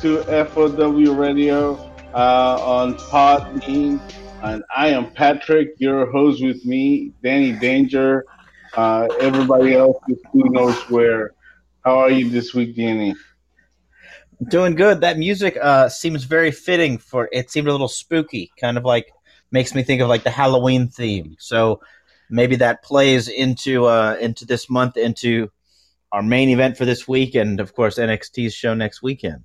to FOW Radio uh, on Podbean. And I am Patrick, your host with me, Danny Danger. Uh, everybody else who knows where. How are you this week, Danny? Doing good. That music uh, seems very fitting for. It seemed a little spooky, kind of like makes me think of like the Halloween theme. So maybe that plays into uh, into this month, into our main event for this week, and of course NXT's show next weekend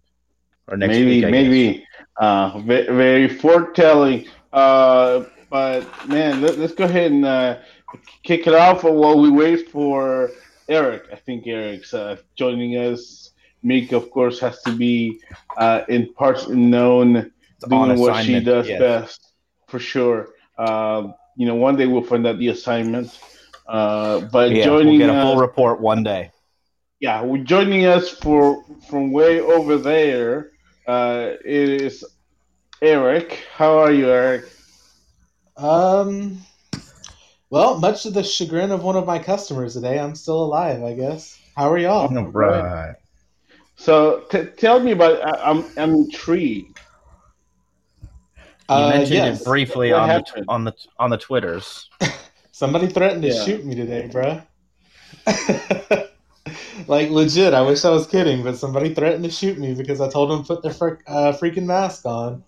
or next maybe, week. maybe uh, very foretelling. Uh, but man, let, us go ahead and uh, kick it off while we wait for Eric. I think Eric's uh, joining us. Meek, of course, has to be uh, in parts known doing what she does yes. best for sure. Uh, you know, one day we'll find out the assignment. Uh, but yeah, joining we'll get a full us, report one day. Yeah, we're joining us for from way over there. Uh, it is Eric. How are you, Eric? Um, well, much to the chagrin of one of my customers today, I'm still alive. I guess. How are y'all? All right. So t- tell me about. I, I'm I'm intrigued. You uh, mentioned yes. it briefly on the, on the on the twitters. Somebody threatened to yeah. shoot me today, bro. like legit, I wish I was kidding, but somebody threatened to shoot me because I told them to put their fr- uh, freaking mask on.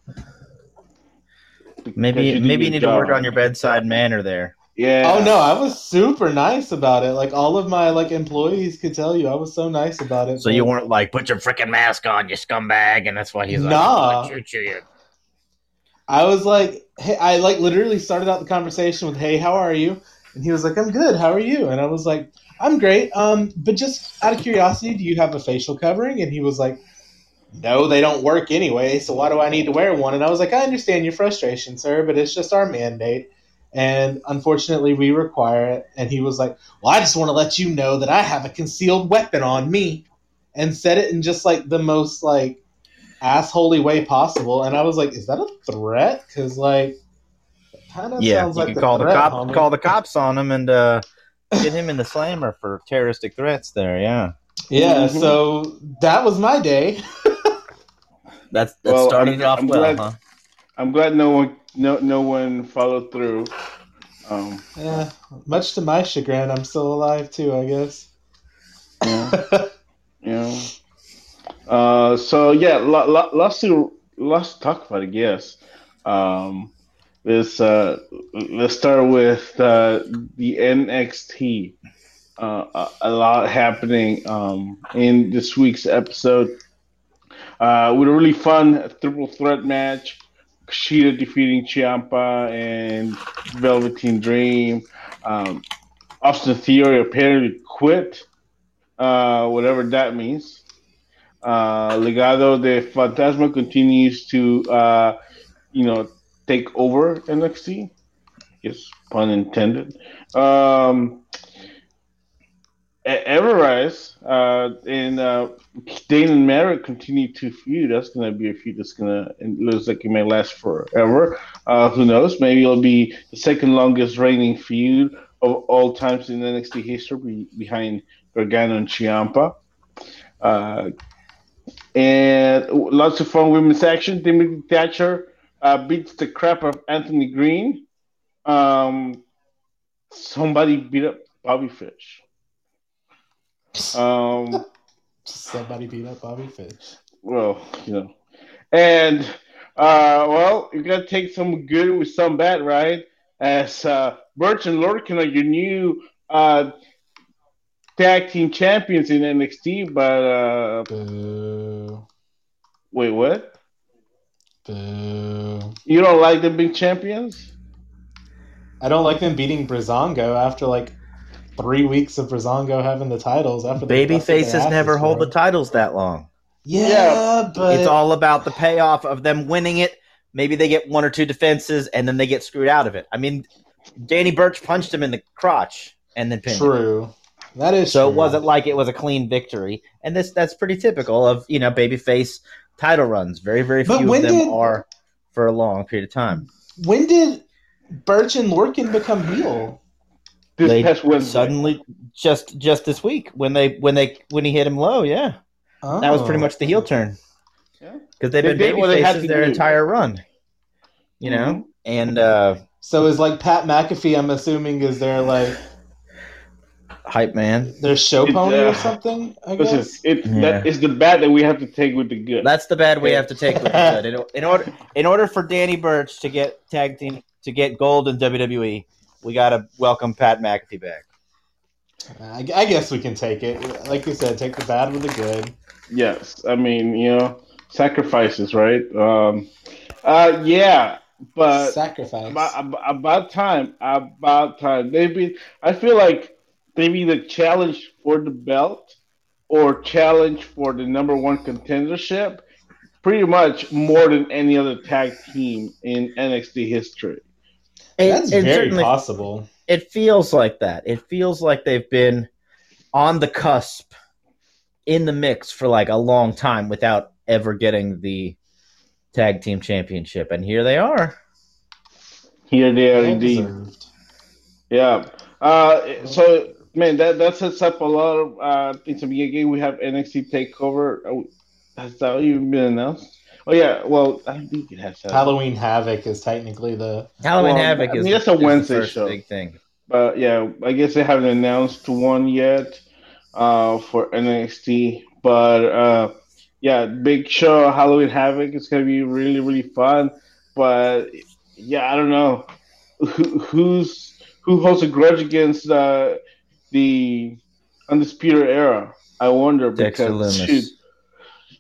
Maybe maybe you need job. to work on your bedside manner there. Yeah. Oh no, I was super nice about it. Like all of my like employees could tell you, I was so nice about it. So but... you weren't like, put your freaking mask on, you scumbag, and that's why he's nah. like, shoot you. I was like, hey, I like literally started out the conversation with, "Hey, how are you?" And he was like, "I'm good. How are you?" And I was like, "I'm great. Um, but just out of curiosity, do you have a facial covering?" And he was like, "No, they don't work anyway. So why do I need to wear one?" And I was like, "I understand your frustration, sir, but it's just our mandate." And unfortunately, we require it. And he was like, Well, I just want to let you know that I have a concealed weapon on me. And said it in just like the most like assholey way possible. And I was like, is that a threat? Because like, kind of yeah, sounds you like can call the cop, homie. call the cops on him, and uh, get him in the slammer for terroristic threats. There, yeah, yeah. Mm-hmm. So that was my day. That's that well, started I'm, off I'm well, glad, huh? I'm glad no one no no one followed through. Um, yeah, much to my chagrin, I'm still alive too. I guess. Yeah. yeah. Uh, so yeah, lots to lots to talk about, I guess. Um, let's uh, let's start with uh, the NXT. Uh, a, lot happening um, in this week's episode. Uh, with a really fun triple threat match. Kushida defeating Ciampa and Velveteen Dream. Um, Austin Theory apparently quit, uh, whatever that means. Uh, Legado del Fantasma continues to, uh, you know, take over NXT. Yes, pun intended. Um, Everrise uh, and uh, Dane and Merritt continue to feud. That's going to be a feud that's going to looks like it may last forever. Uh, who knows? Maybe it'll be the second longest reigning feud of all times in NXT history, behind Gargano and Ciampa. Uh, and lots of fun women's action. Timothy Thatcher uh, beats the crap of Anthony Green. Um, somebody beat up Bobby Fish. Um, somebody beat up Bobby Fish. Well, you know, and uh, well, you got to take some good with some bad, right? As uh, Burch and Lorcan are your new uh, tag team champions in NXT, but uh, wait, what? Boo. You don't like them being champions? I don't like them beating Breezango after like three weeks of Breezango having the titles. After baby faces never hold the titles that long. Yeah, yeah, but it's all about the payoff of them winning it. Maybe they get one or two defenses and then they get screwed out of it. I mean, Danny Burch punched him in the crotch and then pinned. Him. True. Him. That is so. True. It wasn't like it was a clean victory, and this that's pretty typical of you know babyface title runs. Very very few of them did, are for a long period of time. When did Burch and Lorcan become heel? This they suddenly just just this week when they when they when he hit him low, yeah. That was pretty Oh. much the heel turn Yeah. because they've been did baby they had faces their do. entire run. You know, Mhm. and uh, So is like Pat McAfee? I'm assuming is there like hype man. their show It, pony uh, or something? I Listen, guess. it Yeah. that is the bad that we have to take with the good. That's the bad we have to take with the good. In, in order, in order for Danny Burch to get tag team to get gold in WWE, we got to welcome Pat McAfee back. I, I guess we can take it. Like you said, take the bad with the good. Yes, I mean you know sacrifices, right? Um, uh, yeah, but Sacrifice. about, about about time, about time. They've been. I feel like they've either challenged for the belt or challenged for the number one contendership, pretty much more than any other tag team in NXT history. It, That's it very possible. it feels like that. It feels like they've been on the cusp in the mix for like a long time without ever getting the tag team championship, and here they are. Here they are, Well indeed. deserved. Yeah. Uh, so man, that that sets up a lot of uh, things. I mean, again, we have NXT Takeover. Oh, has that even been announced? Oh yeah. Well, I don't think it has. Halloween Havoc is technically the. Halloween Well, Havoc I is, mean, that's a is the Wednesday first show. big thing. But yeah, I guess they haven't announced one yet uh, for NXT. But uh, yeah, big show Halloween Havoc is gonna be really really fun. But yeah, I don't know who, who's who holds a grudge against uh, the Undisputed Era. I wonder Dexter because Lumis. shoot,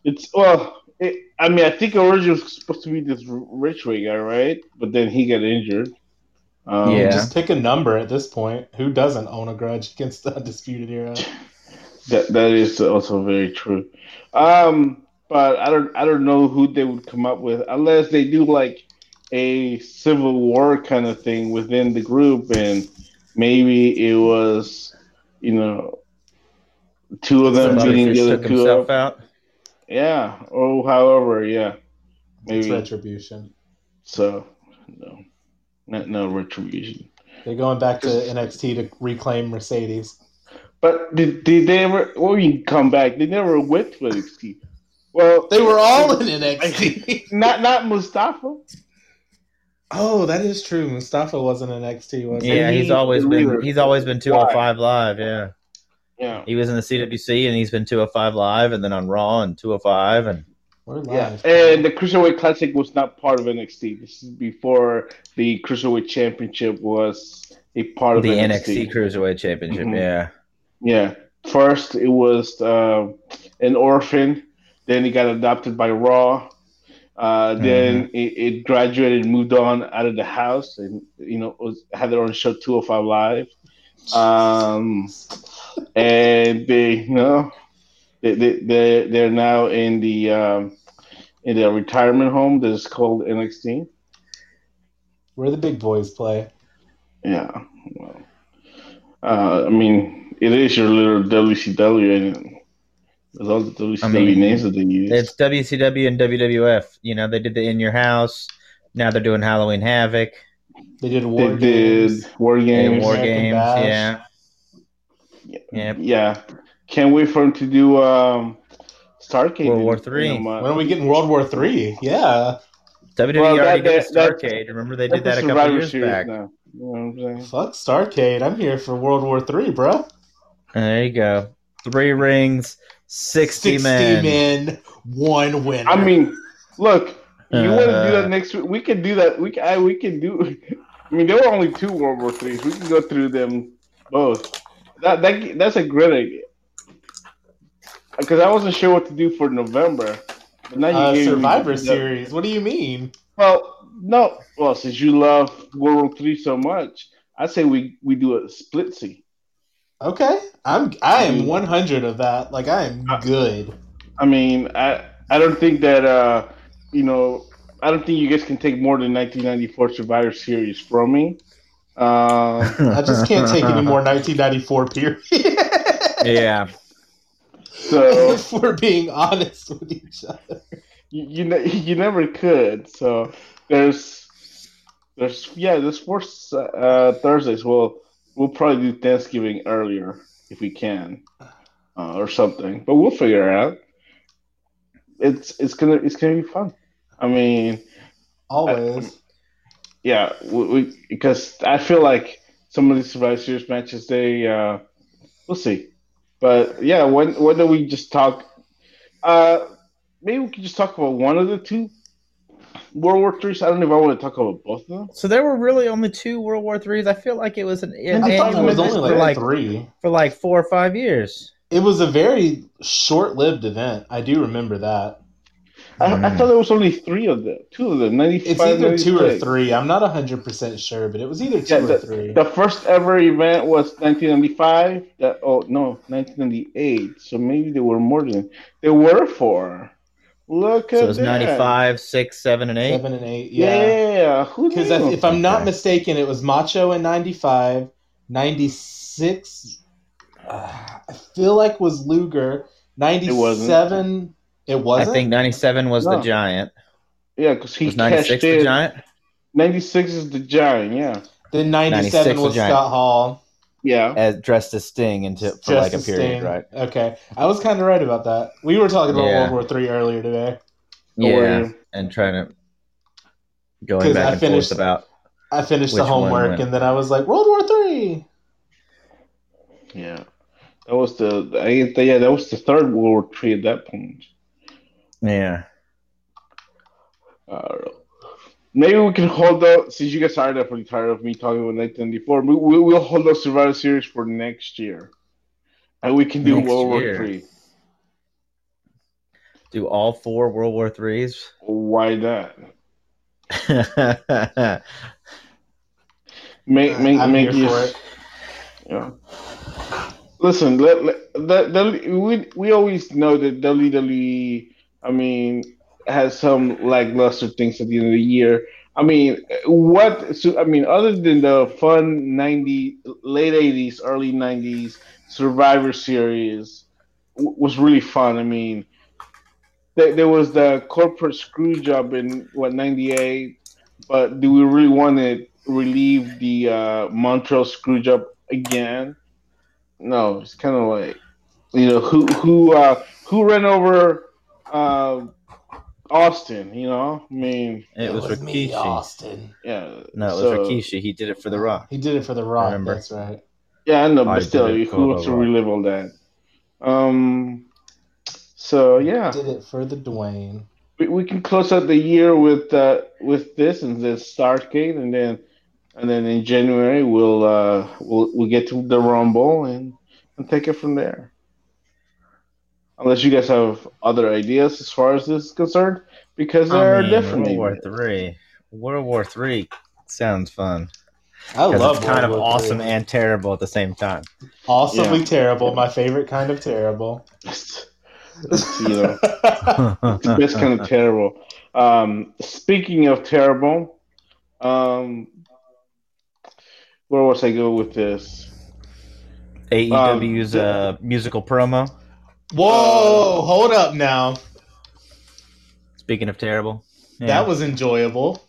it's well. It, I mean, I think originally it was supposed to be this Richway guy, right? But then he got injured. Um, Yeah. Just pick a number at this point. Who doesn't own a grudge against the Undisputed Era? That that is also very true. Um, but I don't I don't know who they would come up with unless they do like a civil war kind of thing within the group, and maybe it was you know two of them Somebody beating the just other two himself up. out. Yeah, or however, yeah, It's maybe retribution. so. No, not no retribution. They're going back to NXT to reclaim Mercedes. But did, did they ever? Well, you come back. They never went to NXT. Well, They were all in NXT. not not Mustafa. Oh, that is true. Mustafa wasn't in NXT, was he? Yeah, he's always been leader. he's always been 205 live. Yeah, Yeah. he was in the CWC and he's been 205 live, and then on Raw and 205, and We're Yeah, and the Cruiserweight Classic was not part of NXT. This is before the Cruiserweight Championship was a part of the NXT. NXT Cruiserweight Championship. Mhm. Yeah, Yeah, first it was uh, an orphan, then he got adopted by Raw. Uh, then it, it graduated, moved on out of the house, and you know was had their own show, two 205 Live. Um, and they, you know, they they they they're now in the um, in the retirement home that is called NXT. Where the big boys play. Yeah, well, uh, I mean, it is your little WCW, and there's all the WCW I mean, names that they use. it's WCW and WWF. You know, they did the In Your House. Now they're doing Halloween Havoc. They did War they Games. did War Games. War Games. Bash. Yeah, yeah. Yeah, can't wait for him to do um, Starcade. World War Three. in a month. When are we getting World War Three? Yeah. WWE Well, that- already did that- that- Starcade. Remember they did that a couple Survivor years back. now. You know I'm saying? Fuck Starcade. I'm here for World War Three, bro. There you go. Three rings, sixty, 60 men. men, one winner. I mean, look, you want to do Uh, that next week? We can do that. We can. I, we can do. I mean, there were only two World War Threes. We can go through them both. That that that's a great idea. Because I wasn't sure what to do for November, but now you uh, gave me- Survivor Series. What do you mean? Well, no. Well, since you love World War Three so much, I say we we do a split C. Okay, I'm I am Mm. 100 of that. Like I am good. I mean, I I don't think that uh you know I don't think you guys can take more than 1994 Survivor Series from me. Uh, I just can't take any more 1994 period. yeah. so if we're being honest with each other. you you, ne- you never could. So there's there's yeah there's four uh, Thursdays. Well, we'll probably do Thanksgiving earlier if we can uh, or something, but we'll figure it out. it's it's gonna it's gonna be fun. I mean, Always. yeah, we, we, because I feel like some of these Survivor Series matches, they uh, we'll see. But yeah, when when do we just talk? Uh, maybe we could just talk about one of the two World War Threes. I don't know if I want to talk about both of them. So there were really only two World War Threes. I feel like it was an, an I thought it was only like, for like three. for like four or five years. It was a very short-lived event. I do remember that. I, I Mm. thought there was only three of them, two of them, Ninety-five. It's five. either two or three. I'm not hundred percent sure, but it was either two Yeah, or three. The first ever event was 1995. That oh no, 1998. So maybe there were more than there were four. Look So at it was that. 95, 6, 7, and 8. Seven and eight. Yeah. Yeah, who Because knew? if I'm not mistaken, it was Macho in 95, 96. Uh, I feel like was Luger. 97. It I wasn't. I think 97 was the Giant. yeah, because he Was 96 cashed the in. Giant? 96 is the giant. Yeah, then 97 was was Scott Hall. Yeah. As dressed as Sting into for Just like a period, Sting. right? Okay, I was kind of right about that. We were talking about Yeah. World War Three earlier today. Yeah, Or- and trying to going back I and finished- forth about I finished the homework and then I was like, World War Three. Yeah, that was the. I, yeah, that was the third World War Three at that point. yeah. Uh, maybe we can hold out since you guys are definitely tired of me talking about 1994. We, we, we'll hold out Survivor Series for next year, and we can do Next World year. War Three. Do all four World War Threes? Why not? Make make I'm make here you. for it. Yeah. Listen, let, let, that, that, we we always know that WWE. I mean, has some lackluster things at the end of the year. I mean, what? So, I mean, other than the fun '90s, late '80s, early '90s Survivor Series w- was really fun. I mean, there, there was the corporate screw job in what '98, but do we really want to relieve the uh, Montreal screw job again? No, it's kind of like you know who who uh, who ran over uh, Austin. You know, I mean, It, was, me, Rikishi. Austin. yeah. No, it was so- Rikishi. He did it for The Rock. He did it for the Rock. Remember. That's right. Yeah, I know, I but did still, it who wants to relive all that? Um. So yeah, Did it for the Dwayne. we, we can close out the year with uh, with this and then Starcade, and then and then in January we'll uh we'll we'll get to the Rumble and and take it from there. Unless you guys have other ideas as far as this is concerned, because there I are mean, definitely World War Three. World War Three sounds fun. I love it's kind of World War awesome III. and terrible at the same time. awesomely Yeah. terrible. My favorite kind of terrible. you know that's kind of terrible. Um, speaking of terrible, um, where was I go with this? AEW's Um, uh, musical promo. Whoa! Hold up now. Speaking of terrible, Yeah. That was enjoyable.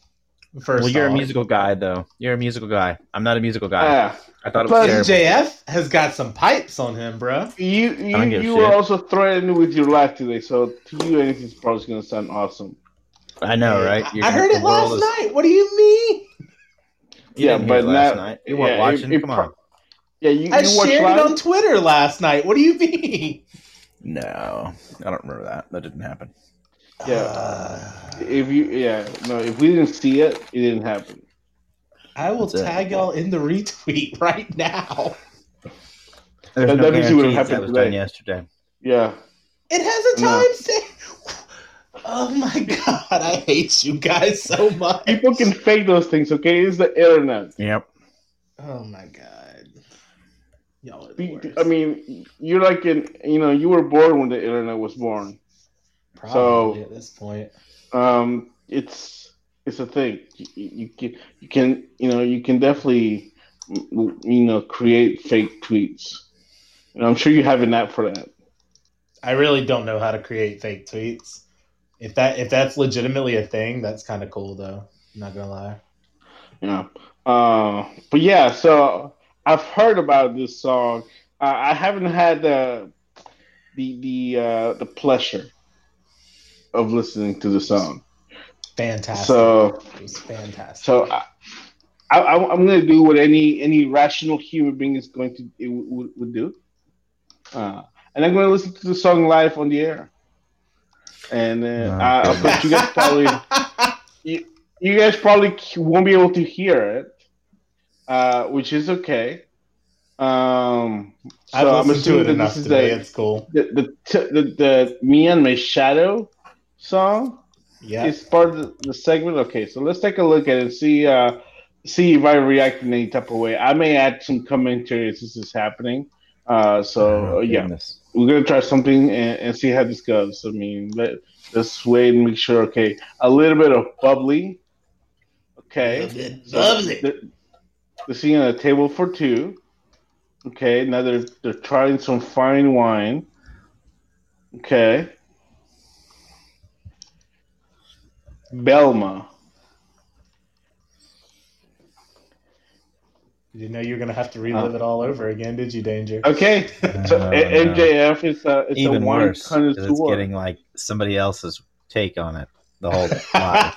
First, well. You're a musical guy, though. You're a musical guy. I'm not a musical guy. Ah, I thought it was Plus, terrible. JF has got some pipes on him, bro. you you, don't give a you were also threatened with your life today, so to you anything's probably gonna sound awesome. I know, right? I, You're I heard it last is- night. What do you mean? You Yeah, but last now- night. You weren't yeah, watching. it- it Come pro- on. Yeah, you, I you watched shared it on Twitter last night. What do you mean? No, I don't remember that. That didn't happen. Yeah. Uh, If you yeah no, if we didn't see it, it didn't happen. I will That's it. tag y'all in the retweet right now. There's That- no that means it would've happened that was today. done yesterday. Yeah, It has a No. time stamp. Oh my god, I hate you guys so much. people can fake those things. Okay, it's the internet. Yep. Oh my god. Y'all are the worst. I mean, you're like in you know you were born when the internet was born. Probably so- at this point. Um, it's it's a thing. You, you can you can you know you can definitely you know create fake tweets. And I'm sure you have an app for that. I really don't know how to create fake tweets. If that if that's legitimately a thing, that's kind of cool though. I'm not gonna lie. Yeah. Uh, but yeah, so I've heard about this song. Uh, I haven't had the the the uh, the pleasure of listening to the song. Fantastic. So it was fantastic. so I, I, I'm going to do what any any rational human being is going to it would, would do, uh, and I'm going to listen to the song live on the air. And uh, Oh, I, goodness. but you guys probably you, you guys probably won't be able to hear it, uh, which is okay. Um, so I've I'm listened to it assuming that enough this is today. the It's cool. the the, t- the the me and my shadow song Yeah. is part of the, the segment. Okay, so let's take a look at it and see uh see if I react in any type of way. I may add some commentary as this is happening. Uh, so Oh, yeah, goodness. we're gonna try something and, and see how this goes. I mean, let, let's wait and make sure. Okay, a little bit of bubbly. Okay, So Lovely. The- They're sitting at a table for two. Okay, now they're they're trying some fine wine. Okay. Belma. You didn't know you were gonna have to relive uh, it all over again, did you, Danger? Okay, uh, so Oh, A- no. MJF is uh, a it's Even a wine worse, 'cause it's getting like somebody else's take on it the whole time.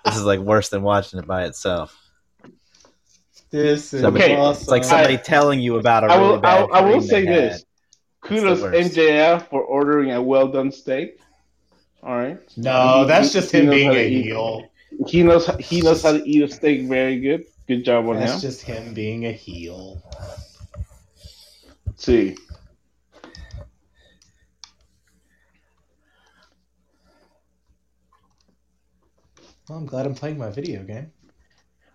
this is like worse than watching it by itself. This is Okay, awesome. It's like somebody telling you about a I really will I, bad I will say this. Kudos the. MJF for ordering a well done steak. All right. no, He- that's he- just he him being how to a eat. heel. He knows he knows how to eat a steak very good. Good job on That's him. just him being a heel. Let's see. Well, I'm glad I'm playing my video game.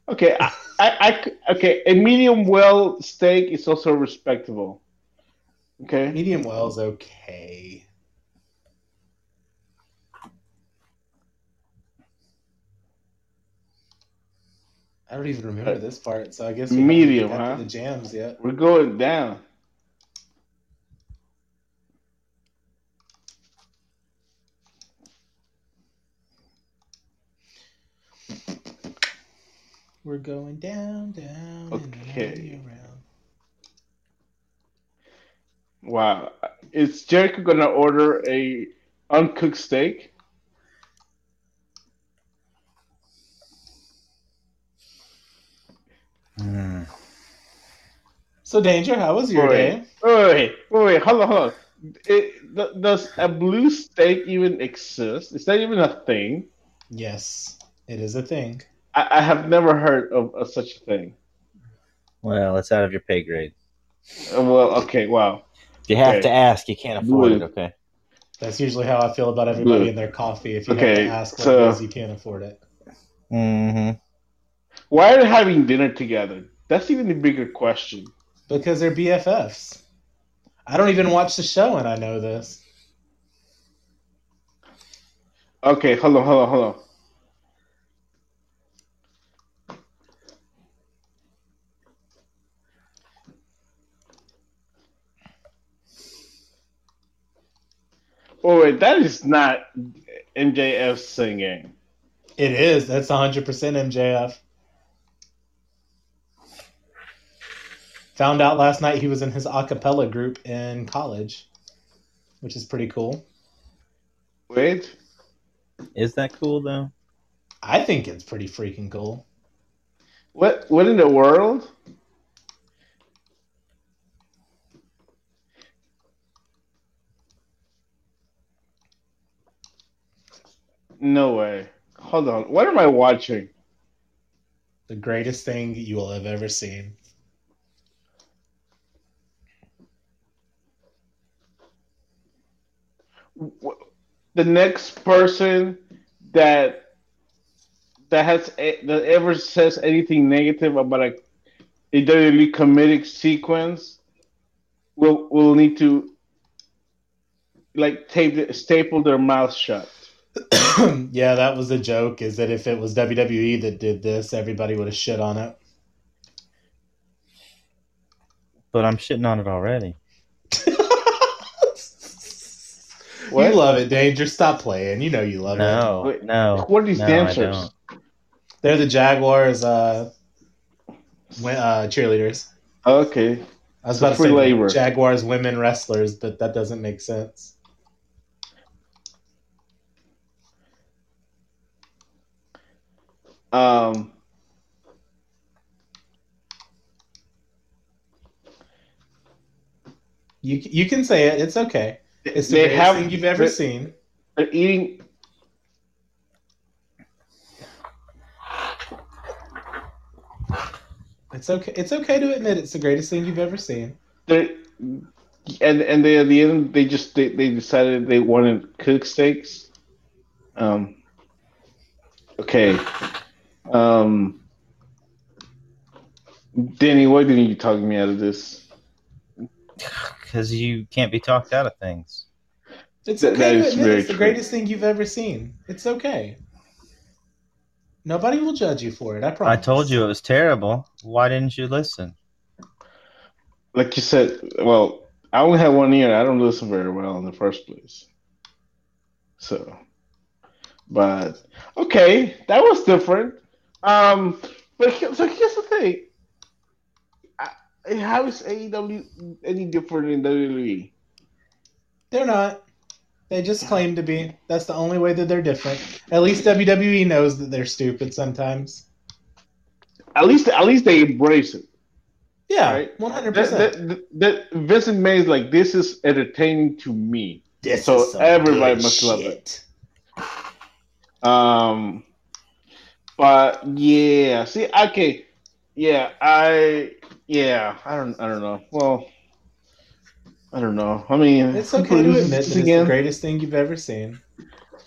Okay, I, I, I okay. A medium well steak is also respectable. Okay. Medium well is okay. I don't even remember uh, this part, so I guess Medium, huh? The jams yeah. We're going down. We're going down, down, Okay. and around. Wow. Is Jericho gonna order a uncooked steak? Hmm. So, Danger, how was your Wait, day? wait, wait, wait, wait, hold on, hold on. It, th- does a blue steak even exist? Is that even a thing? Yes, it is a thing. I, I have never heard of, of such a thing. Well, it's out of your pay grade. Uh, Well, okay, wow. If you have Okay. to ask, you can't afford it. Blue. Okay. That's usually how I feel about everybody Blue. and their coffee. If you Okay, have to ask what so- it is, you can't afford it. Mm-hmm. Why are they having dinner together? That's even a bigger question. Because they're BFFs. I don't even watch the show and I know this. Okay, hold on, hold on, hold on. Oh wait, that is not MJF singing. It is. That's 100% MJF. Found out last night he was in his a cappella group in college, which is pretty cool. Wait, Is that cool though? I think it's pretty freaking cool. what? What in the world? No way. Hold on. What am I watching? The greatest thing you will have ever seen. The next person that that has that ever says anything negative about a a WWE comedic sequence will will need to like tape staple their mouth shut. yeah, that was the joke. Is that if it was WWE that did this, everybody would have shit on it. But I'm shitting on it already. What? You love it, Danger. Stop playing. You know you love it. No, Wait, no. What are these no, dancers? They're the Jaguars uh, wi- uh, cheerleaders. Okay. I was about to say labor. Jaguars women wrestlers, but that doesn't make sense. Um, You you can say it. It's okay. It's the they greatest have thing you've ever they're- seen. They're eating. It's okay. It's okay to admit it's the greatest thing you've ever seen. They and and they at the end they just they, they decided they wanted cook steaks. Um. Okay. Um. Danny, why didn't you talk me out of this? Because you can't be talked out of things. It's That- okay that to is admit very it's the true. greatest thing you've ever seen. It's okay. Nobody will judge you for it. I promise. I told you it was terrible. Why didn't you listen? Like you said, well, I only have one ear. I don't listen very well in the first place. So, but okay, that was different. Um, but he- so here's the thing: I, how is AEW any different than WWE? They're not. They just claim to be. That's the only way that they're different. At least WWE knows that they're stupid sometimes. At least, at least they embrace it. Yeah, one hundred percent. that, that Vincent May is like, this is entertaining to me. so everybody must love it. Um, but yeah, see, okay, yeah, I, yeah, I don't, I don't know. Well, I don't know. I mean, It's okay to admit this that it's the greatest thing you've ever seen.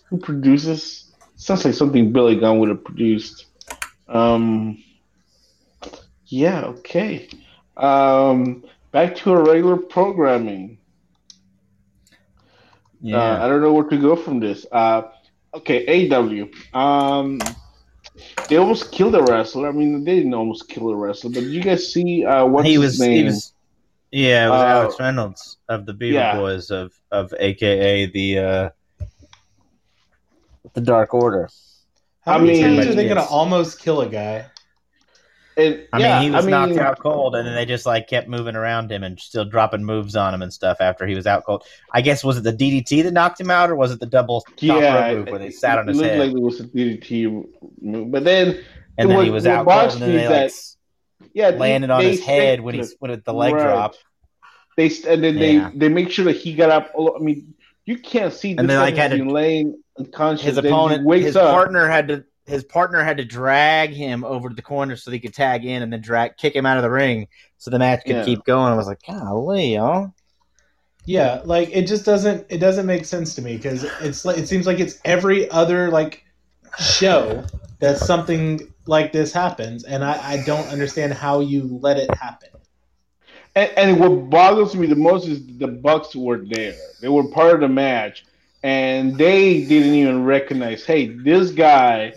Who produces? Sounds like something Billy Gunn would have produced. Um, yeah, okay. Um, back to our regular programming. Uh, I don't know where to go from this. Uh, okay, AW. Um, they almost killed a wrestler. I mean, they didn't almost kill a wrestler, but did you guys see uh, what's he his was. name? He was. Yeah, it was Uh, Alex Reynolds of the Beaver yeah. Boys of of AKA the uh, the Dark Order. How I many mean- times are they gonna almost kill a guy? And, I yeah, mean, he was I mean, knocked out cold, and then they just like kept moving around him and still dropping moves on him and stuff after he was out cold. I guess was it the DDT that knocked him out, or was it the double top Yeah, rope move where they sat on it his looked head, like it was a DDT move, but then and then what- he was out cold, and then they is like yeah, landed on his head when he when it, the leg Right. drop. They and then Yeah. they they make sure that he got up. I mean, you can't see. And guy like, had to- laying unconscious. His opponent, his up. partner had to his partner had to drag him over to the corner so he could tag in and then drag kick him out of the ring so the match could Yeah. keep going. I was like, golly, y'all. Yeah, like it just doesn't it doesn't make sense to me because it's like it seems like it's every other like show that something like this happens, and I, I don't understand how you let it happen. And, and what bothers me the most is the Bucks were there. They were part of the match, and they didn't even recognize. Hey, this guy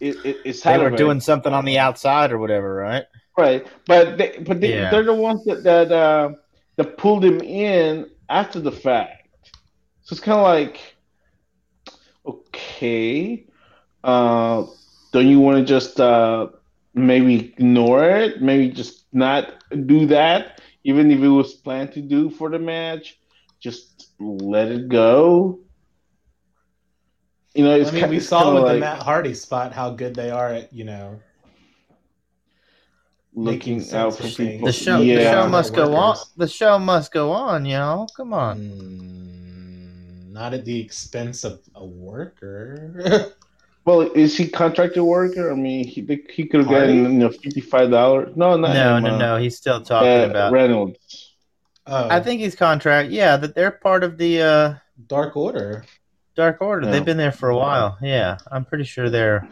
is, is They out were doing something on the outside or whatever, right? right, but they, but they, Yeah. they're the ones that that uh, that pulled him in after the fact. So it's kind of like, okay, uh, don't you want to just uh, maybe ignore it? Maybe just not do that, even if it was planned to do for the match. Just let it go. You know, it's I mean, ki- we saw with like the Matt Hardy spot how good they are at you know looking making out sense for people. The show, yeah. the show must go on. The show must go on, y'all. Come on. mm, not at the expense of a worker. Well, is he contracted worker? I mean, he he could have gotten you know fifty five dollars. No, not No, him, no, uh, no. He's still talking uh, about. Reynolds. oh, I think he's contract. Yeah, that they're part of the uh, Dark Order. Dark Order. Yeah. They've been there for a while. Yeah, I'm pretty sure they're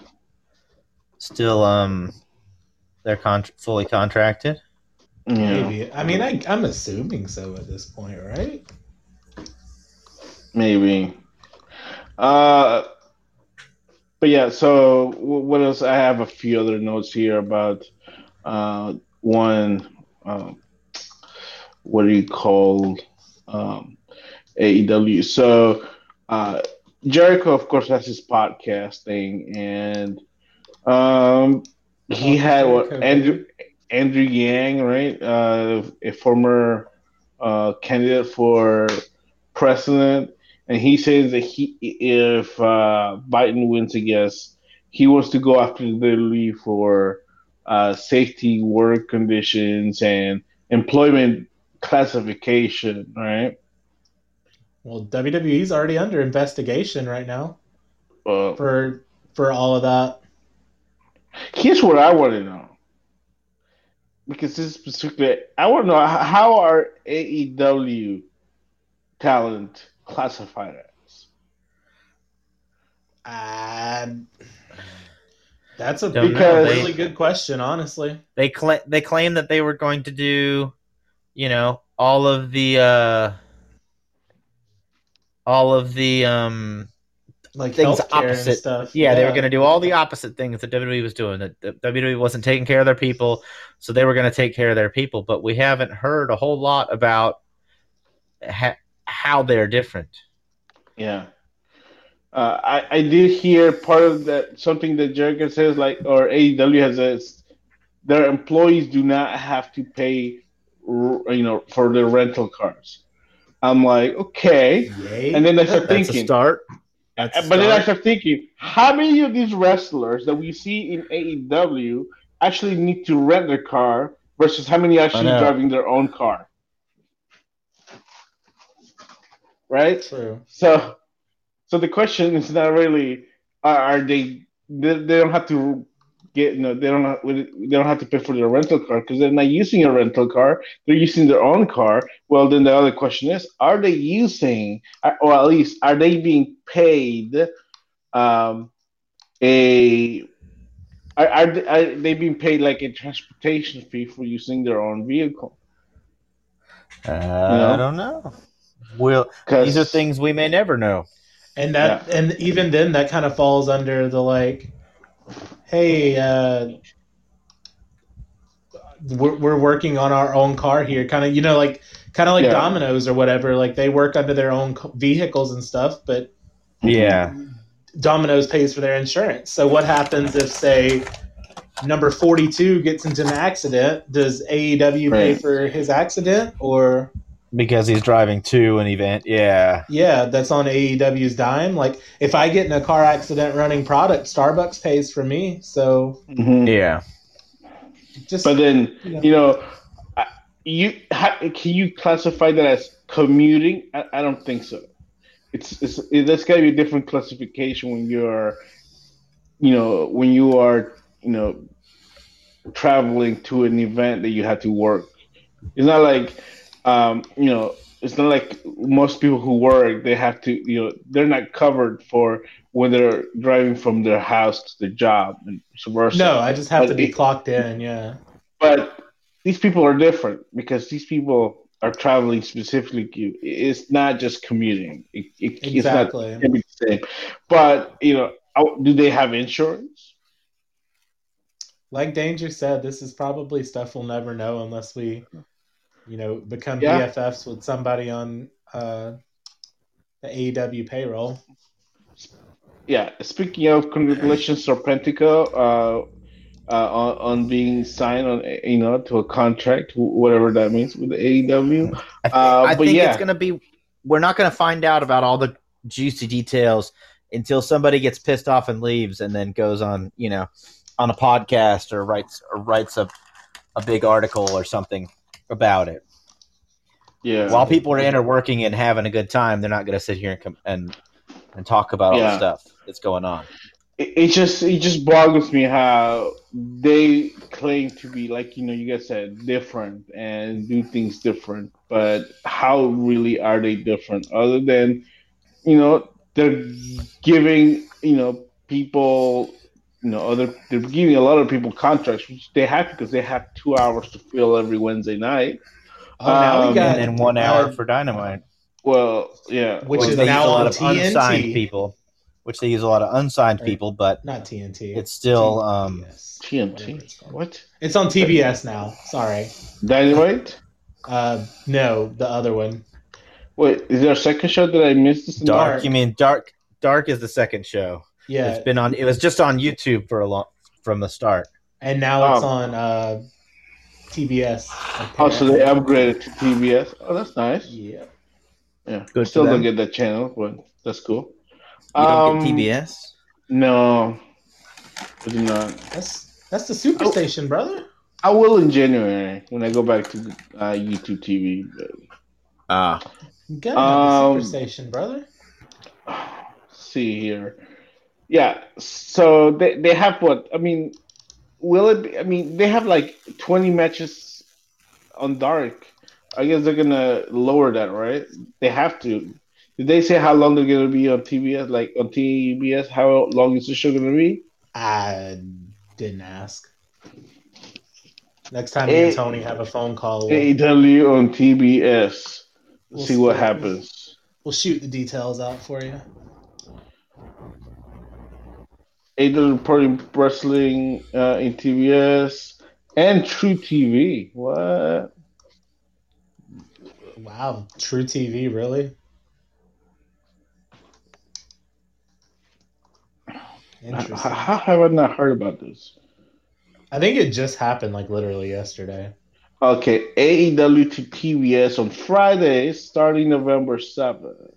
still um they're con- fully contracted. Yeah. Maybe. I mean, I, I'm assuming so at this point, right? Maybe. Uh, but yeah. So what else? I have a few other notes here about uh, one. Um, what do you call um, AEW? So uh, Jericho, of course, has his podcast thing, and um, he Oh, had what Andrew Andrew Yang, right? Uh, a former uh, candidate for president, and he says that he, if uh, Biden wins, I guess he wants to go after the WWE for uh, safety work conditions and employment classification, right? Well, WWE's already under investigation right now Uh, for for all of that. here's what I want to know. Because this is specifically, I want to know how are AEW talent classified as? Uh, that's a Don't really good question, honestly. They cla- they claim that they were going to do, you know, all of the uh all of the um Like Things opposite. stuff. yeah, they were going to do all the opposite things that WWE was doing. That that WWE wasn't taking care of their people, so they were going to take care of their people. But we haven't heard a whole lot about ha- how they're different. Yeah. Uh, I, I did hear part of that something that Jericho says like or AEW has is their employees do not have to pay you know for their rental cars. I'm like okay, Yay. and then I start That's a thinking, start. That's a but then I start. start thinking, how many of these wrestlers that we see in AEW actually need to rent their car versus how many actually driving their own car? Right? True. So, so the question is not really are, are they, they they don't have to get you know they don't have, they don't have to pay for their rental car because they're not using a rental car they're using their own car well then the other question is are they using or at least are they being paid um a are, are, they, are they being paid like a transportation fee for using their own vehicle Uh, know? I don't know. Well, 'Cause- these are things we may never know. And that and even then that kind of falls under the like hey uh we're, we're working on our own car here. Kind of you know like kind of like Yeah. dominoes or whatever. Like they work under their own vehicles and stuff but Yeah. dominoes pays for their insurance. So what happens if say number 42 gets into an accident? Does aew pay for his accident or Because he's driving to an event. Yeah. Yeah, that's on AEW's dime. Like, if I get in a car accident running product, Starbucks pays for me. So Mhm. Yeah. just But then Yeah. you know, you ha, can you classify that as commuting? I, I don't think so. It's it's it, there's got to be a different classification when you're, you know, when you are you know, traveling to an event that you have to work. It's not like, um, you know, it's not like most people who work they have to you know they're not covered for when they're driving from their house to the job and vice versa. no, I just have But to be it- clocked in. Yeah, but these people are different because these people are traveling specifically. It's not just commuting. It, it, exactly. It's not it can be the same. But you know, do they have insurance? like Danger said, this is probably stuff we'll never know unless we, you know, become Yeah. BFFs with somebody on uh, the AEW payroll. Yeah. Speaking of, congratulations, Serpentico, uh, uh, on, on being signed on, you know, to a contract, whatever that means with the AEW. I, thi- Uh, I but think yeah. it's going to be. We're not going to find out about all the juicy details until somebody gets pissed off and leaves, and then goes on, you know, on a podcast or writes or writes a a big article or something about it. Yeah. While people are in or working and having a good time, they're not going to sit here and com- and and talk about all Yeah. the stuff that's going on. it, it just it just boggles me how they claim to be like you know you guys said different and do things different but how really are they different other than you know they're giving you know people you know other they're giving a lot of people contracts which they have because they have two hours to fill every wednesday night Oh, now Um, we got and then one hour uh, for Dynamite, well yeah Which well, is they now use a lot on of unsigned people, which they use a lot of unsigned Right. people, but not TNT. it's still um, tnt it's what It's on TBS now. Sorry. dynamite Uh, no, the other one. wait is there a second show that i missed this dark. Dark. You mean dark? Dark is the second show. Yeah, It's been on. It was just on YouTube for a long from the start. and now it's Oh. on uh, TBS. Oh, so they upgraded to TBS. Oh, that's nice. Yeah. Yeah, Good I still don't get that channel, but that's cool. You don't Um, get TBS. No, I do not. That's that's the superstation, brother. I will in January when I go back to uh, YouTube TV. But... Ah, You gotta Um, the superstation, brother. see here. Yeah, so they, they have what? I mean, will it be? I mean, they have like 20 matches on Dark. I guess they're gonna lower that, right? They have to. Did they say how long they're gonna be on TBS? Like on TBS, how long is the show gonna be? I didn't ask. Next time me Eh, and Tony have a phone call, we'll, AEW on TBS. We'll see what happens. we'll shoot the details out for you. AEW reporting wrestling uh, in TBS and True TV. What? Wow, truTV, really? How, Interesting. how have I not heard about this? I think it just happened like literally yesterday. Okay, AEW to TBS on Friday, starting November 7th.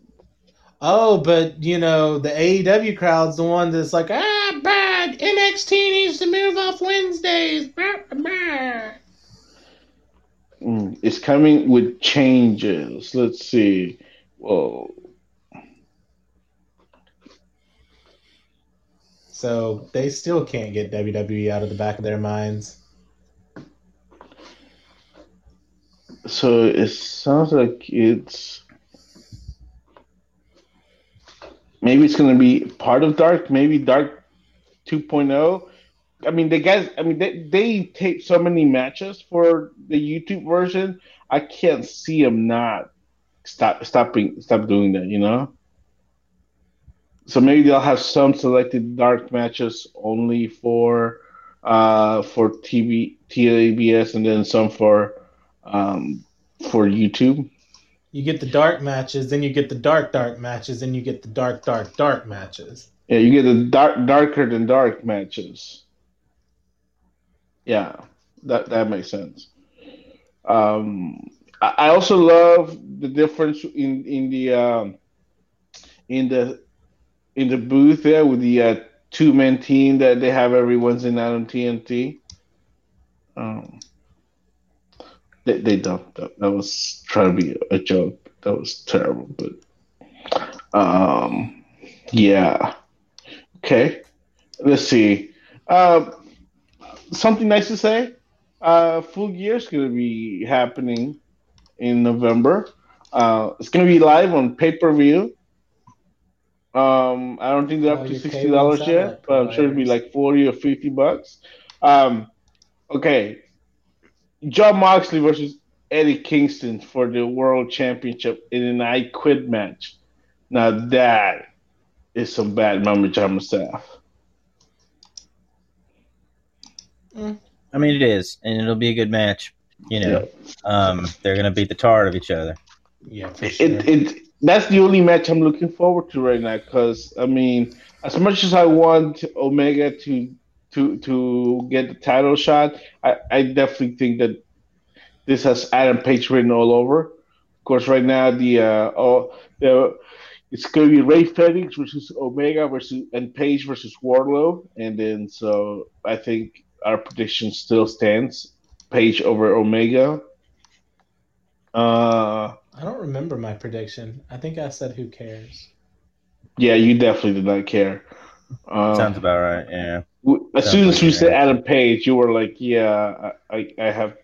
Oh, but you know, the AEW crowd's the one that's like, ah, bad. NXT needs to move off Wednesdays. Bah, bah." Mm, it's coming with changes. Let's see. Whoa. So they still can't get WWE out of the back of their minds. So it sounds like it's. Maybe it's going to be part of Dark, maybe Dark 2.0. I mean, the guys, I mean, they, they take so many matches for the YouTube version. I can't see them not stop stopping stop doing that, you know? So maybe they'll have some selected dark matches only for uh for TV TABS and then some for um for YouTube. You get the dark matches, then you get the dark dark matches, then you get the dark dark dark matches. Yeah, you get the dark darker than dark matches. Yeah, that that makes sense. Um, I, I also love the difference in in the um, in the in the booth there with the uh, two man team that they have every Wednesday night on TNT. Um, they they don't. That, that was trying to be a joke. That was terrible, but um, yeah. Okay, let's see. Uh, something nice to say. Uh, Full Gear is going to be happening in November. Uh, it's going to be live on pay per view. Um, I don't think they're Oh, up to sixty dollars yet, but I'm sure it'll be like forty or fifty bucks. Um, okay, Jon Moxley versus Eddie Kingston for the World Championship in an I Quit match. Now that is some bad Mama Jama stuff. I mean it is, and it'll be a good match. You know, um, they're gonna beat the tar out of each other. Yeah, for sure. It, it that's the only match I'm looking forward to right now because I mean, as much as I want Omega to to to get the title shot, I, I definitely think that this has Adam Page written all over. Of course, right now the uh oh the it's going to be Rey Fenix versus Omega versus and Page versus Wardlow, and then so I think our prediction still stands: Page over Omega. Uh. I don't remember my prediction. I think I said who cares. Yeah, you definitely did not care. Um, Sounds about right. Yeah. as sounds soon as like you're said. Adam Page, you were like, "Yeah, I, I, I have."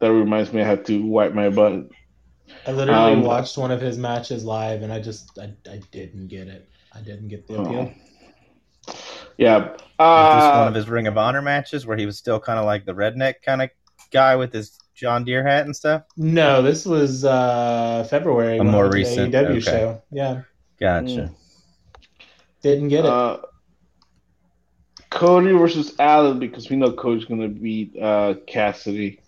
That reminds me, I have to wipe my butt. I literally Um, watched one of his matches live, and I just I, I didn't get it. I didn't get the appeal. Oh. Yeah. Was this Uh, one of his Ring of Honor matches where he was still kind of like the redneck kind of guy with his John Deere hat and stuff? No, this was uh February. A more went to the recent, AEW okay. show. Yeah, Gotcha. Didn't get it. uh, Cody versus Allin because we know Cody's going to beat uh, Cassidy.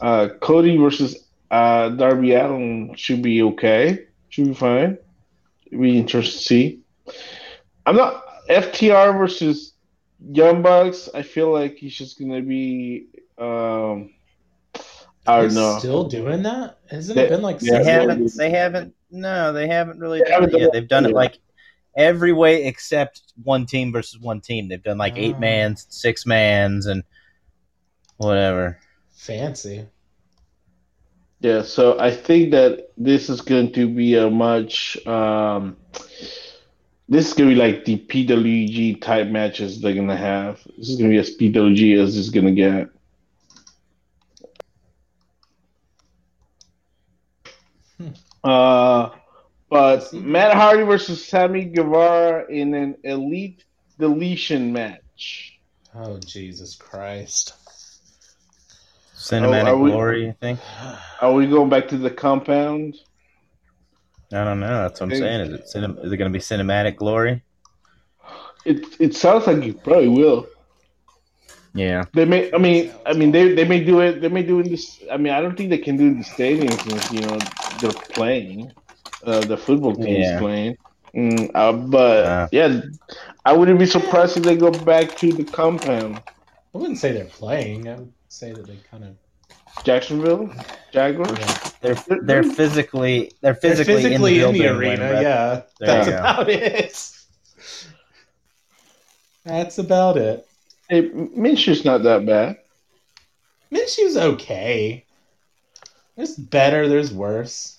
Uh, Cody versus uh, Darby Allin should be okay. Should be fine. Be interesting to see. I'm not FTR versus Young Bucks. I feel like he's just going to be. Um, I don't know. Still doing that? Hasn't They- it been like They haven't. months? They haven't. No, they haven't really They done haven't it done yet. it They've done it like every way except one team versus one team. They've done like eight mans, six mans, and whatever. Fancy. Yeah, so I think that this is going to be a much um this is gonna be like the PWG type matches they're gonna have. This is gonna be as PWG as it's gonna get. Hmm. Uh but Matt Hardy versus Sammy Guevara in an elite deletion match. Oh Jesus Christ. Cinematic oh, are we- glory, you think? Are we going back to the compound? I don't know. That's what I'm saying. Is it cinem- is it going to be cinematic glory? It it sounds like you probably will. Yeah. They may. I mean. I mean. They they may do it. They may do it in this. I mean. I don't think they can do it in the stadium since you know they're playing. Uh, the football team is playing. Mm, uh, but Uh. yeah, I wouldn't be surprised if they go back to the compound. I wouldn't say they're playing. I would say that they kind of Jacksonville, Jaguars. yeah. They're they're physically they're They're physically, physically in the, building when arena. rep- Yeah, There that's about it. That's about it. Hey, Minshew's not that bad. Minshew's okay. There's better. There's worse.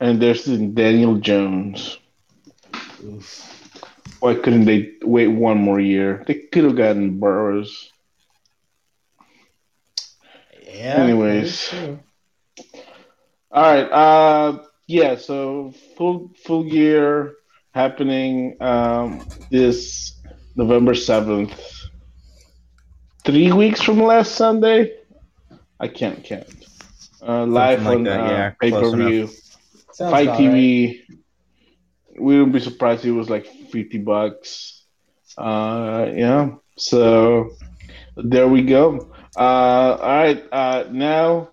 And there's the Daniel Jones. Oof. Why couldn't they wait one more year? They could have gotten Burrows. Yeah. Anyways. that is true. All right. Uh, yeah. So full full gear happening um, this November seventh. Three weeks from last Sunday. I can't count. Uh, live like on that, yeah, uh, pay per close view. Sounds Fight TV. We wouldn't be surprised if it was like fifty bucks. Uh, yeah. So there we go. Uh, all right. Uh, now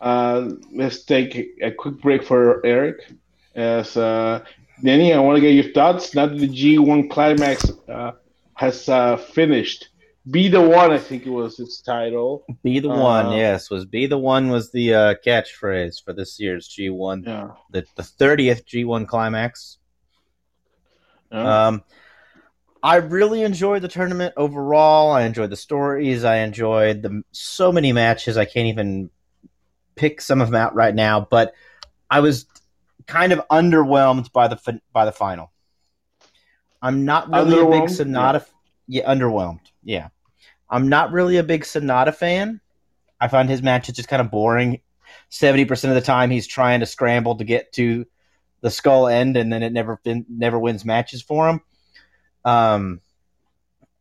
uh, let's take a quick break for Eric. As uh, Danny, I want to get your thoughts. Now that the G1 climax uh, has uh, finished, be the one. I think it was its title. Be the one, Uh, yes. Was be the one was the uh, catchphrase for this year's G1, Yeah. the the thirtieth G1 climax. Yeah. Um, I really enjoyed the tournament overall. I enjoyed the stories. I enjoyed the so many matches. I can't even pick some of them out right now, but I was kind of underwhelmed by the by the final. I'm not really a big? Sanada. Yeah. underwhelmed. Yeah, I'm not really a big Sanada fan. I find his matches just kind of boring. Seventy percent of the time, he's trying to scramble to get to the skull end, and then it never fin- never wins matches for him. Um,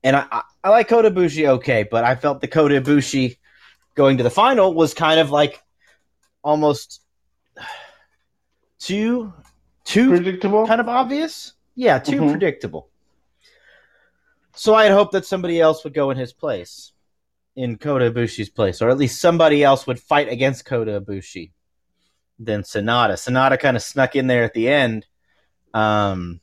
and I, I, I like Kota Ibushi okay, but I felt the Kota Ibushi going to the final was kind of like almost too too Predictable. kind of obvious. Yeah, too Mhm. predictable. So I had hoped that somebody else would go in his place, in Kota Ibushi's place, or at least somebody else would fight against Kota Ibushi than Sanada. Sanada kind of snuck in there at the end, um,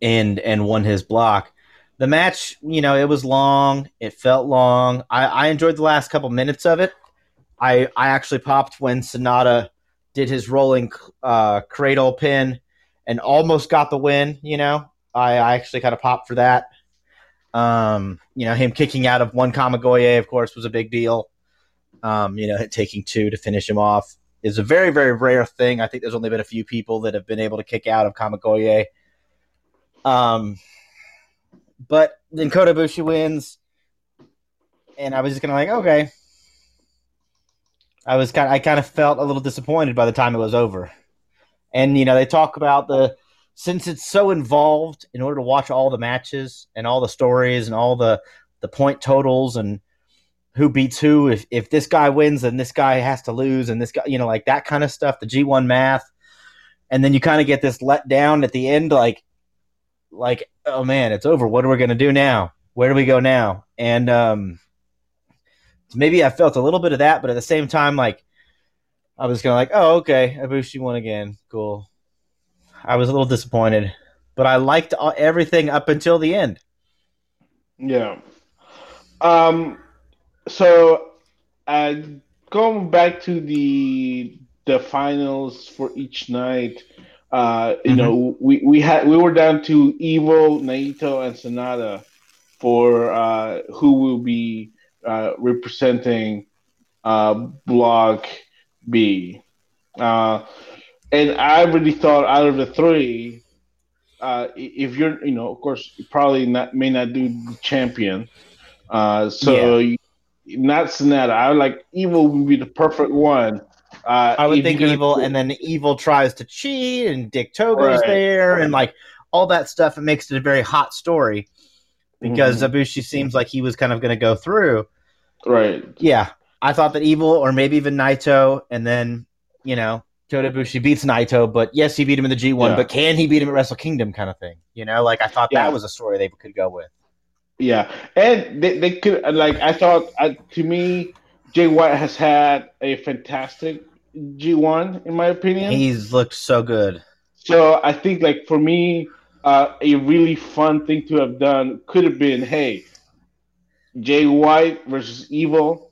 and and won his block. The match, you know, it was long. It felt long. I, I enjoyed the last couple minutes of it. I I actually popped when Sanada did his rolling uh, cradle pin and almost got the win. You know, I, I actually kind of popped for that. Um, you know, him kicking out of one Kamigoye, of course, was a big deal. Um, you know, taking two to finish him off is a very, very rare thing. I think there's only been a few people that have been able to kick out of Kamigoye. Um, but then Kota Ibushi wins, and I was just kind of like, okay. I was kind, I kind of felt a little disappointed by the time it was over, and you know, they talk about the since it's so involved in order to watch all the matches and all the stories and all the the point totals and who beats who if if this guy wins then this guy has to lose and this guy you know like that kind of stuff the G1 math. And then you kind of get this let down at the end like like oh man it's over. What are we going to do now? Where do we go now? And um maybe I felt a little bit of that but at the same time like I was kind of like oh okay Ibushi won again. Cool I was a little disappointed, but I liked everything up until the end. Yeah. Um. So, uh, going back to the the finals for each night, uh, you mm-hmm. know, we, we had we were down to Evil, Naito, and Sanada for uh, who will be uh, representing uh, Block B. Uh, and I really thought out of the three, uh, if you're, you know, of course, you probably not may not do the champion. Uh, so yeah. you, not Sanada. I would like Evil would be the perfect one. Uh, I would think Evil, and then Evil tries to cheat, and Dick Togo's right. there, and like all that stuff. It makes it a very hot story because mm-hmm. Seems like he was kind of going to go through. Right. Yeah, I thought that Evil, or maybe even Naito, and then you know Kota Ibushi beats Naito, but yes, he beat him in the G1, yeah. but can he beat him at Wrestle Kingdom kind of thing? You know, like I thought yeah. that was a story they could go with. Yeah, and they, they could like I thought uh, to me, Jay White has had a fantastic G1 in my opinion. He's looked so good. So I think like for me, uh, a really fun thing to have done could have been, hey, Jay White versus Evil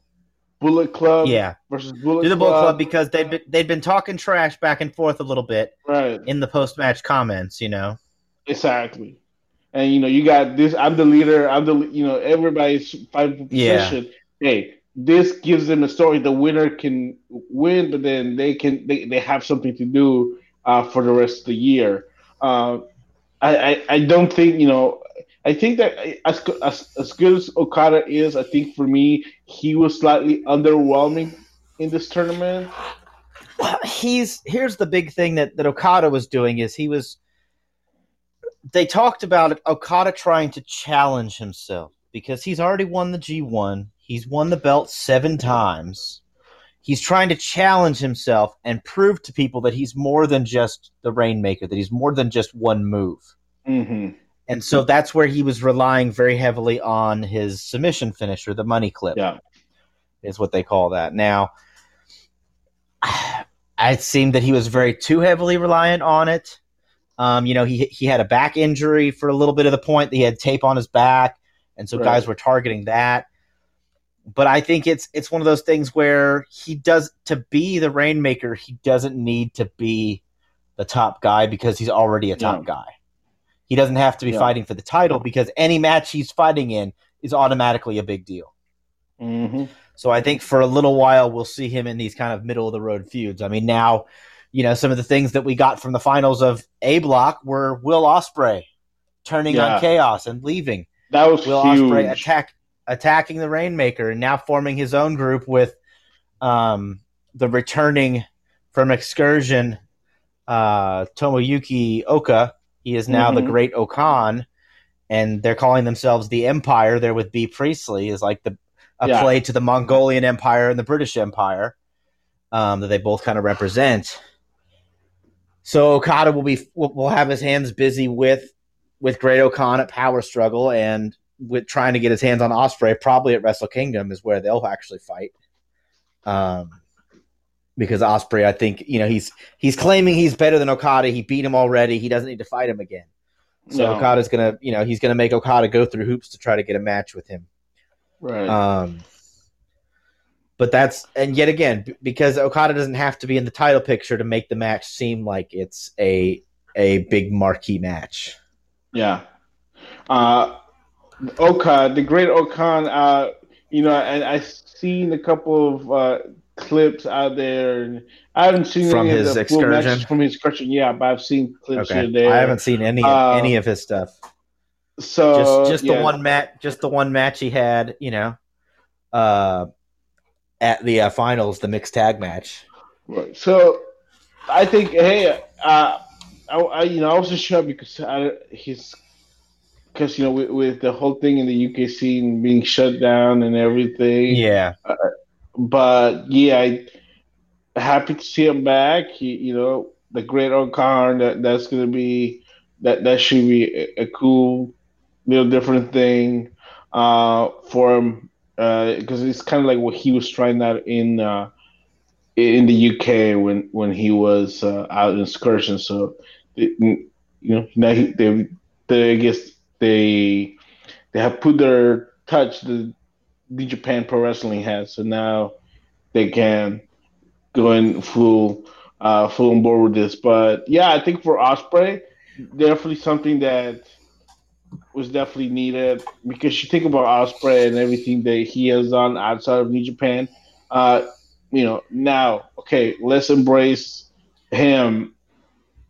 Bullet Club, yeah, versus Bullet do the Bullet Club because they've been, they'd been talking trash back and forth a little bit, right, in the post match comments, you know. Exactly, and you know you got this. I'm the leader. I'm the you know everybody's fighting for position. Yeah. Hey, this gives them a story. The winner can win, but then they can they, they have something to do uh, for the rest of the year. Uh, I, I I don't think you know I think that as, as as good as Okada is, I think for me he was slightly underwhelming in this tournament. He's here's the big thing that that Okada was doing is he was. They talked about it, Okada trying to challenge himself because he's already won the G1. He's won the belt seven times. He's trying to challenge himself and prove to people that he's more than just the Rainmaker, that he's more than just one move. Mm-hmm and so that's where he was relying very heavily on his submission finisher, the money clip. Yeah. Is what they call that. Now, it seemed that he was very too heavily reliant on it. Um, you know, he he had a back injury for a little bit of the point. He had tape on his back, and so right. guys were targeting that. But I think it's it's one of those things where he does to be the rainmaker. He doesn't need to be the top guy because he's already a top guy. He doesn't have to be yeah. fighting for the title because any match he's fighting in is automatically a big deal. Mm-hmm. So I think for a little while we'll see him in these kind of middle of the road feuds. I mean, now, you know, some of the things that we got from the finals of A Block were Will Ospreay turning yeah. on Chaos and leaving. That was Will huge. Ospreay attack attacking the Rainmaker and now forming his own group with um, the returning from excursion uh, Tomoyuki Oka he is now mm-hmm. the Great O-Khan, and they're calling themselves the Empire. There with B Priestley is like the a yeah. play to the Mongolian Empire and the British Empire um, that they both kind of represent. So Okada will be will have his hands busy with with Great O-Khan at Power Struggle and with trying to get his hands on Ospreay, Probably at Wrestle Kingdom is where they'll actually fight. Um, because Ospreay, I think you know he's he's claiming he's better than Okada. He beat him already. He doesn't need to fight him again. So no. Okada's gonna you know he's gonna make Okada go through hoops to try to get a match with him. Right. Um. But that's and yet again because Okada doesn't have to be in the title picture to make the match seem like it's a a big marquee match. Yeah. Uh, Oka, the great O-Khan, uh, you know, and I've seen a couple of uh, clips out there. And I haven't seen from any his of the excursion. from his excursion. Yeah, but I've seen clips okay. here there. I haven't seen any uh, any of his stuff. So just just yeah. the one match, just the one match he had, you know, uh, at the uh, finals, the mixed tag match. Right. So I think, hey, uh, I, I you know I was just shocked because I, he's because you know with, with, the whole thing in the UK scene being shut down and everything. Yeah. Uh, but yeah, I, happy to see him back. He, you know, the great O-Khan. That that's gonna be that that should be a, a cool, little different thing uh, for him because uh, it's kind of like what he was trying out in uh, in the UK when when he was uh, out in excursion. So you know now he, they, they I guess they they have put their touch the the Japan Pro Wrestling has. So now they can go in full uh, full on board with this. But yeah, I think for Ospreay, definitely something that was definitely needed because you think about Ospreay and everything that he has done outside of New Japan. Uh, you know, now okay, let's embrace him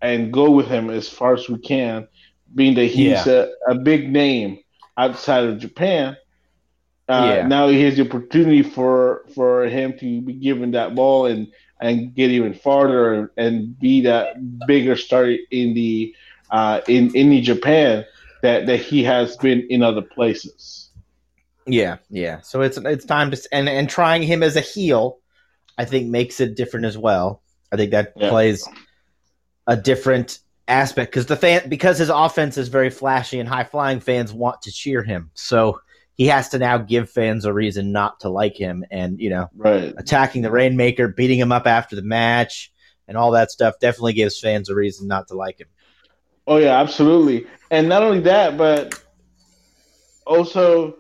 and go with him as far as we can, being that he's yeah. a, a big name outside of Japan. Uh, yeah. Now he has the opportunity for for him to be given that ball and and get even farther and be that bigger star in the uh, in in Japan that that he has been in other places. Yeah, yeah. So it's it's time to and and trying him as a heel, I think makes it different as well. I think that yeah. plays a different aspect because the fan because his offense is very flashy and high flying fans want to cheer him. So he has to now give fans a reason not to like him and you know right. attacking the rainmaker beating him up after the match and all that stuff definitely gives fans a reason not to like him. Oh yeah absolutely. And not only that but also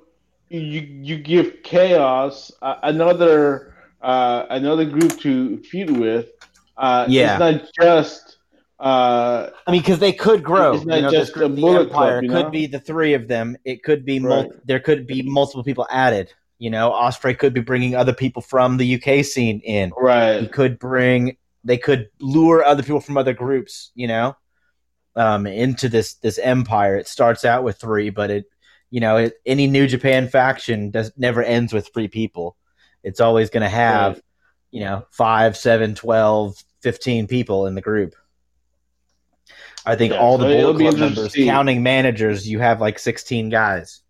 you you give chaos uh, another uh, another group to feud with. Uh, yeah. it's not just uh, I mean, because they could grow. It's not you know, just group, the Empire club, could know? be the three of them. It could be right. mul- there could be multiple people added. You know, Ospreay could be bringing other people from the UK scene in. Right. He could bring. They could lure other people from other groups. You know, um, into this this empire. It starts out with three, but it, you know, it, any New Japan faction does never ends with three people. It's always going to have, right. you know, five, seven, 12, 15 people in the group. I think yeah, all the Bullet Club members, counting managers, you have like 16 guys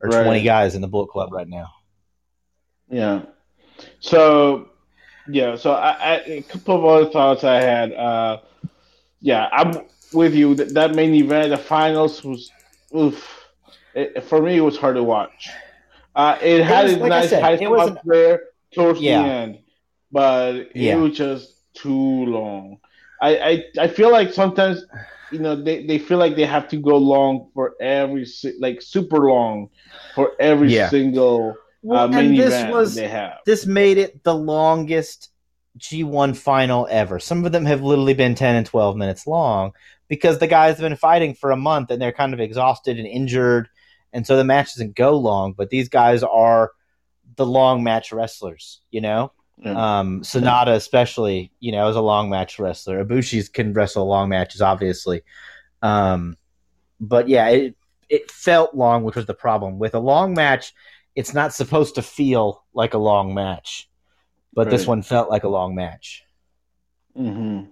or right. 20 guys in the Bullet Club right now. Yeah. So, yeah. So, I, I, a couple of other thoughts I had. Uh, yeah, I'm with you. That, that main event, the finals was, oof. It, for me, it was hard to watch. Uh, it, it had was, a like nice high spot there towards yeah. the end, but yeah. it was just too long. I, I, I feel like sometimes you know they, they feel like they have to go long for every like super long for every yeah. single uh, well, uh, main event was, they have. This made it the longest G1 final ever. Some of them have literally been 10 and 12 minutes long because the guys have been fighting for a month and they're kind of exhausted and injured and so the match doesn't go long, but these guys are the long match wrestlers, you know? Yeah. Um, Sanada, especially, you know, is a long match wrestler. Ibushi can wrestle long matches, obviously. Um, but yeah, it it felt long, which was the problem. With a long match, it's not supposed to feel like a long match, but right. this one felt like a long match. Hmm.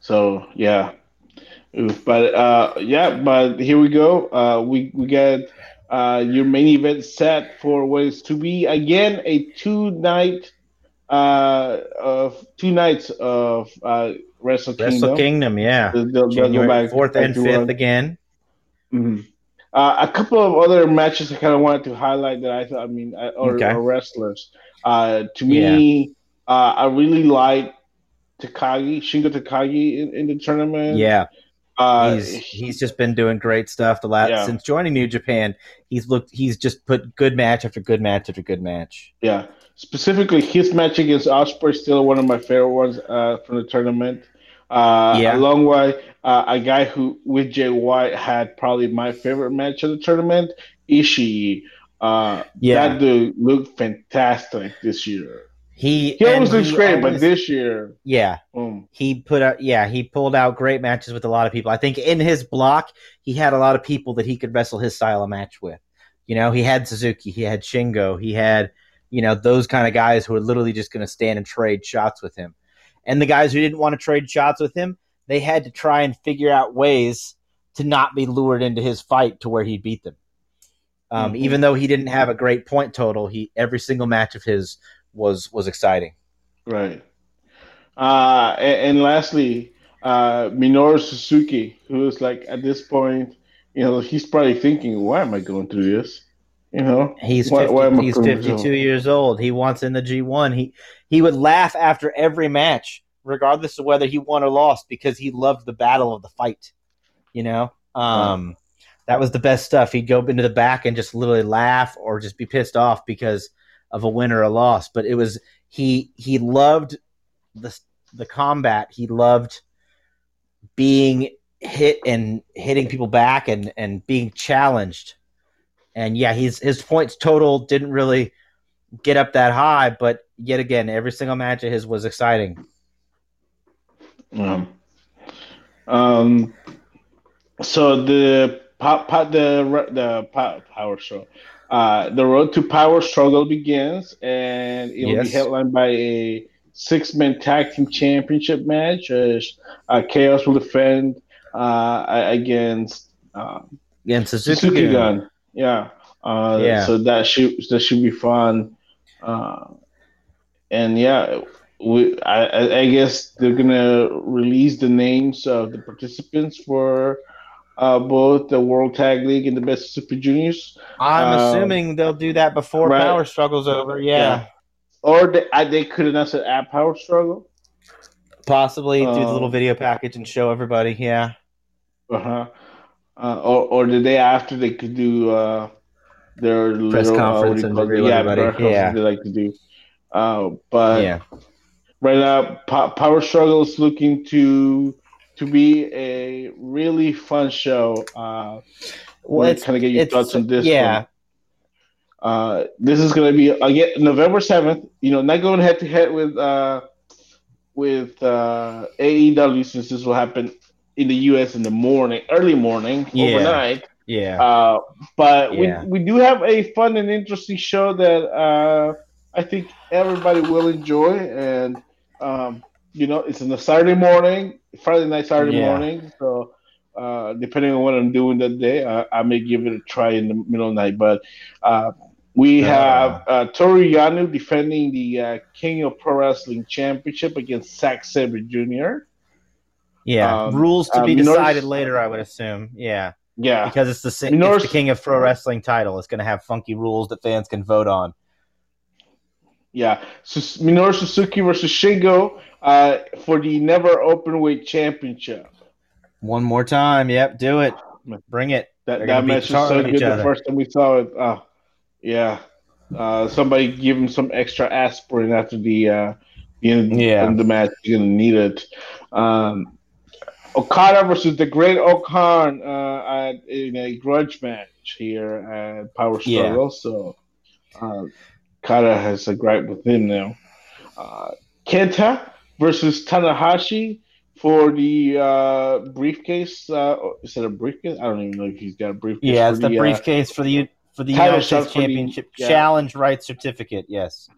So yeah, but uh, yeah, but here we go. Uh, we we got uh, your main event set for what is to be again a two night uh of two nights of uh Wrestle Kingdom. Wrestle Kingdom, yeah. They'll, they'll January fourth and fifth again. Mm-hmm. Uh, a couple of other matches I kind of wanted to highlight that I thought, I mean, uh, or, okay. or wrestlers. Uh, to me, yeah. uh, I really like Takagi, Shingo Takagi in, in the tournament. Yeah. Uh, he's he's just been doing great stuff the last yeah. since joining New Japan. He's looked he's just put good match after good match after good match. Yeah, specifically his match against Ospreay still one of my favorite ones uh, from the tournament. Uh, yeah, along with uh, a guy who with Jay White had probably my favorite match of the tournament, Ishii. Uh, yeah, that dude looked fantastic this year. He he always looks great, always, but this year, yeah, he put out yeah he pulled out great matches with a lot of people. I think in his block he had a lot of people that he could wrestle his style of match with. You know, he had Suzuki, he had Shingo, he had you know those kind of guys who are literally just going to stand and trade shots with him. And the guys who didn't want to trade shots with him, they had to try and figure out ways to not be lured into his fight to where he beat them. Um, mm-hmm. Even though he didn't have a great point total, he every single match of his was was exciting. Right. Uh, and, and lastly, uh, Minoru Suzuki, who is like at this point, you know, he's probably thinking, "Why am I going through this?" You know, he's 50, why, why he's fifty two years old. He wants in the G one. He he would laugh after every match, regardless of whether he won or lost, because he loved the battle of the fight. You know, um, that was the best stuff. He'd go into the back and just literally laugh or just be pissed off because of a win or a loss, but it was he he loved the the combat. He loved being hit and hitting people back and and being challenged. And yeah, he's his points total didn't really get up that high, but yet again, every single match of his was exciting. Um, um so the pop, pop the the power show, uh, the road to power struggle begins, and it will yes. be headlined by a six man tag team championship match. Uh, uh, Chaos will defend uh, against um, against Suzuki. Gun. Yeah. Uh, yeah. So that should that should be fun. Uh, and yeah, we I, I guess they're gonna release the names of the participants for uh, both the World Tag League and the Best Super Juniors. I'm um, assuming they'll do that before right. Power Struggle's over. Yeah. yeah. Or they, they could announce it at Power Struggle. Possibly um, do the little um, video package and show everybody. Yeah. Uh-huh. Uh, or or the day after they could do uh, their press little, uh, conference uh, and yeah, everybody. Yeah, they like to do. Uh, but yeah, right now, Power Struggle is looking to to be a really fun show. Uh, well, kind of get your thoughts on this. Yeah. One. Uh, this is going to be again November seventh. You know, not going head to head with uh, with uh, AEW since this will happen in the U.S. in the morning, early morning, yeah. overnight. Yeah. Uh, but yeah. we we do have a fun and interesting show that uh, I think everybody will enjoy, and um, you know, it's in the Saturday morning, Friday night, Saturday yeah. morning. So uh, depending on what I'm doing that day, I, I, may give it a try in the middle of the night. But uh, we have uh, Toru Yano defending the uh, King of Pro Wrestling Championship against Zack Sabre Jr. Yeah, um, rules to uh, be decided later, I would assume. Yeah. Yeah. Because it's the, it's the King of Pro Wrestling title. It's going to have funky rules that fans can vote on. Yeah. So Minoru Suzuki versus Shingo uh, for the Never Open Weight Championship. One more time. Yep, do it. Bring it. That, that match was so good the first time we saw it. Oh, yeah. Uh, somebody give him some extra aspirin after the uh, the end, yeah. end of the match. You're gonna need it. Um, Okada versus the Great O-Khan uh, at, in a grudge match here at Power Struggle. Yeah. So uh, Okada has a gripe with him now. Uh, Kenta versus Tanahashi for the uh, briefcase. Uh, is it a briefcase? I don't even know if he's got a briefcase. Yeah, it's the, the, uh, briefcase uh, for the for the United States Championship the, yeah. Challenge Right Certificate. Yes,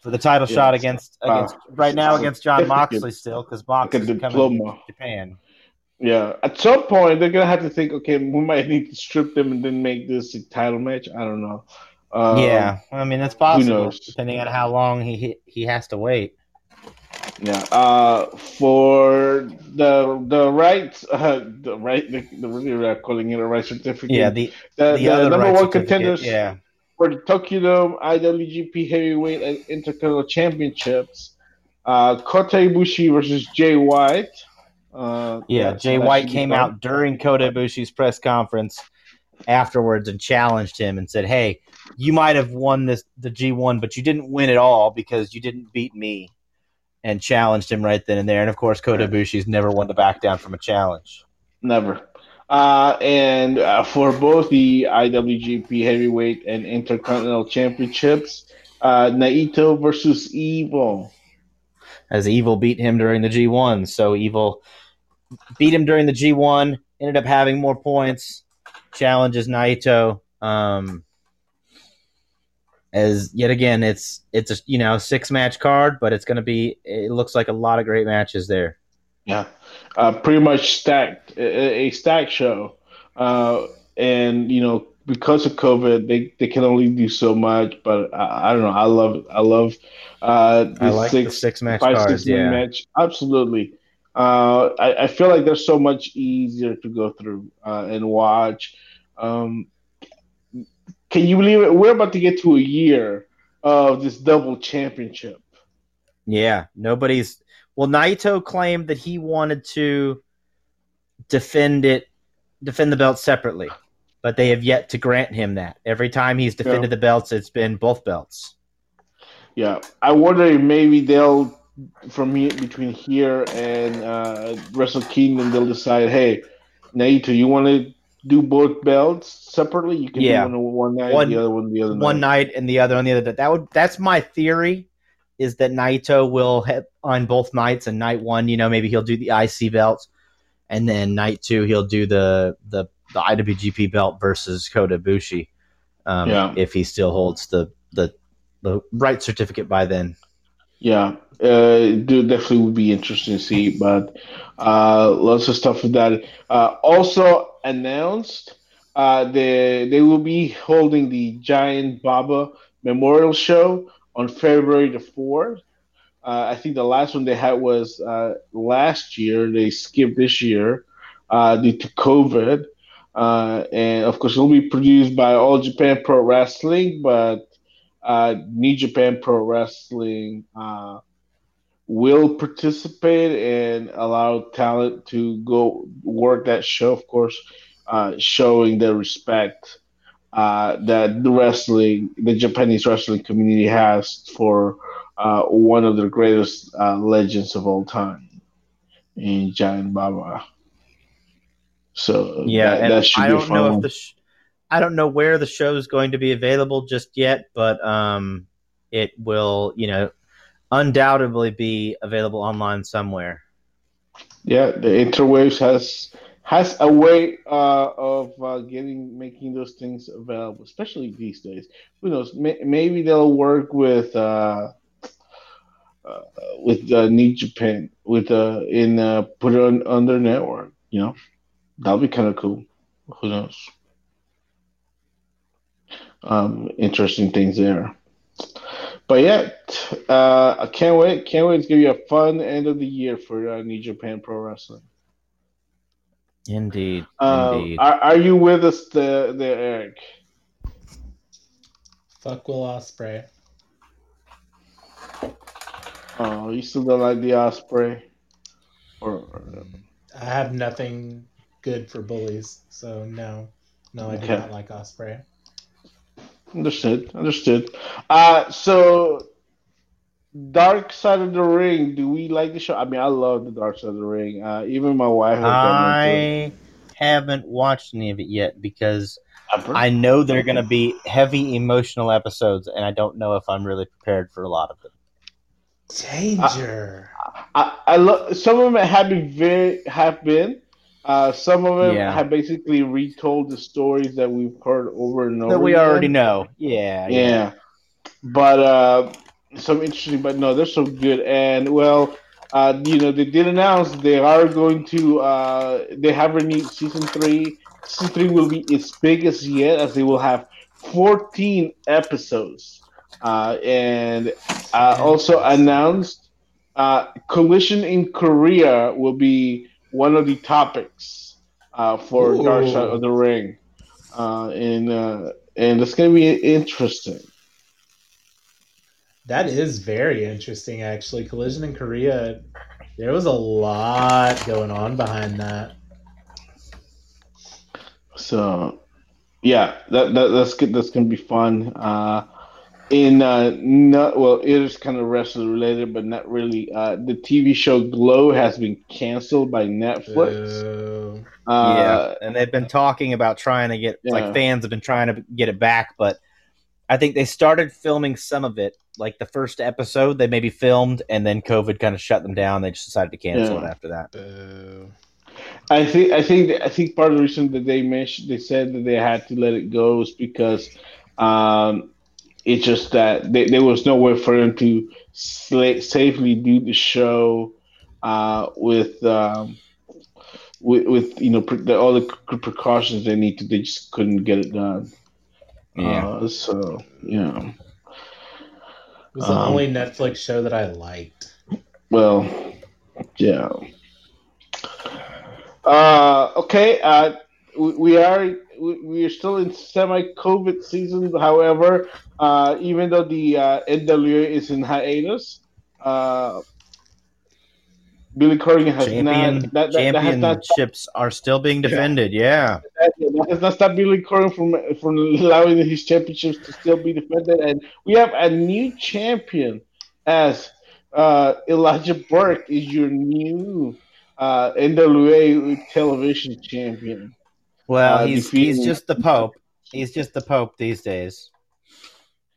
for the title yeah, shot against against right now against Jon Moxley still because Moxley's like coming to Japan. Yeah, at some point they're gonna have to think, okay, we might need to strip them and then make this a title match. I don't know. Um, yeah, I mean that's possible depending on how long he he has to wait. Yeah. Uh, for the the rights, uh, the right, the, the really are calling it a right certificate. Yeah. The the, the, the number one contenders. Yeah. For the Tokyo Dome IWGP Heavyweight and Intercontinental Championships, uh, Kota Ibushi versus Jay White. Uh, yeah, Jay White came out during Kota Ibushi's press conference afterwards and challenged him and said, "Hey, you might have won this the G1, but you didn't win it all because you didn't beat me." And challenged him right then and there. And of course, Kota Ibushi's never one to back down from a challenge. Never. Uh, and uh, for both the IWGP Heavyweight and Intercontinental Championships, uh, Naito versus Evil. As Evil beat him during the G1. So Evil beat him during the G1, ended up having more points, challenges Naito. Um, as yet again it's it's a you know six match card but it's going to be it looks like a lot of great matches there. Yeah. Uh, pretty much stacked a, a stacked show. Uh, and you know because of covid they, they can only do so much but i, I don't know. I love i love uh the I like six, the six match five, cards, six yeah. match. Absolutely. Uh I, I feel like they're so much easier to go through uh, and watch. Um can you believe it? We're about to get to a year of this double championship. Yeah, nobody's. Well, Naito claimed that he wanted to defend it, defend the belt separately, but they have yet to grant him that. Every time he's defended yeah. the belts, it's been both belts. Yeah, I wonder if maybe they'll from here between here and uh, Wrestle Kingdom, they'll decide, hey, Naito, you want to do both belts separately? You can Yeah. do one one night, One- the other one the other night. one night. and the other on the other. That would that's my theory. Is that Naito will hit on both nights, and night one, you know, maybe he'll do the IC belts, and then night two he'll do the the the IWGP belt versus Kota Ibushi. Um, Yeah. if he still holds the the the right certificate by then. Yeah, uh, definitely would be interesting to see, but uh, lots of stuff with that. Uh, also announced, uh, they they will be holding the Giant Baba Memorial Show on February the fourth. Uh, I think the last one they had was uh, last year. They skipped this year uh, due to COVID, uh, and of course, it will be produced by All Japan Pro Wrestling, but uh, New Japan Pro Wrestling uh, will participate and allow talent to go work that show, of course, uh, showing the respect uh, that the wrestling, the Japanese wrestling community has for uh, one of the greatest uh, legends of all time, in Giant Baba. So Yeah, that, that should I be don't fun know if the sh- I don't know where the show is going to be available just yet, but um, it will, you know, undoubtedly be available online somewhere. Yeah, the interwaves has has a way uh, of uh, getting making those things available, especially these days. Who knows? May, maybe they'll work with uh, uh, with uh, New Japan with uh, in put it on, on their network. You know, that'll be kind of cool. Who knows? Um, interesting things there. But yeah, uh, I can't wait. Can't wait. It's gonna be a fun end of the year for uh, New Japan Pro Wrestling. Indeed, Um, indeed. are, are you with us there, there, Eric? Fuck Will Ospreay. Oh, you still don't like the Ospreay? Or, or I have nothing good for bullies, so no, no, I do Okay. not like Ospreay. Understood, understood. Uh, so Dark Side of the Ring. Do we like the show? I mean, I love the Dark Side of the Ring. Uh, even my wife has gotten into it. I haven't watched any of it yet because Ever? I know they're going to be heavy emotional episodes, and I don't know if I'm really prepared for a lot of them. Danger. I, I love some of them have been very have been. Uh, some of them Yeah. have basically retold the stories that we've heard over and over. That we again. already know. Yeah, yeah. Yeah, but uh, some interesting. But no, they're so good. And well, uh, you know, they did announce they are going to. Uh, they have renewed season three. Season three will be its biggest yet, as they will have fourteen episodes. Uh, and uh, also announced uh, collision in Korea will be one of the topics uh, for Ooh. Dark Side of the Ring, uh, and uh, and it's going to be interesting. That is very interesting, actually. Collision in Korea. There was a lot going on behind that. So, yeah, that, that that's good. That's gonna be fun. Uh, in uh, not well, it is kind of wrestling related, but not really. Uh, the TV show Glow has been canceled by Netflix. Boo. Uh, yeah, and they've been talking about trying to get Yeah. like fans have been trying to get it back, but I think they started filming some of it. Like the first episode, they maybe filmed, and then COVID kind of shut them down. They just decided to cancel Yeah. it after that. Boo. I think I think I think part of the reason that they mentioned they said that they had to let it go is because um, it's just that they, there was no way for them to sla- safely do the show uh, with, um, with with you know pre- the, all the c- precautions they need to. They just couldn't get it done. Uh, so yeah. It was the Um, only Netflix show that I liked. Well, yeah. Uh, okay. Uh, we, we are we, are still in semi-COVID season. However, uh, even though the uh, NWA is in hiatus, uh, Billy Corgan has Champion not that, that, that not championships are still being defended. Yeah. that, that has not stopped Billy Corgan from from allowing his championships to still be defended, and we have a new champion as uh, Elijah Burke is your new uh, NWA television champion. Well, Uh, he's defeating- he's just the Pope. He's just the Pope these days.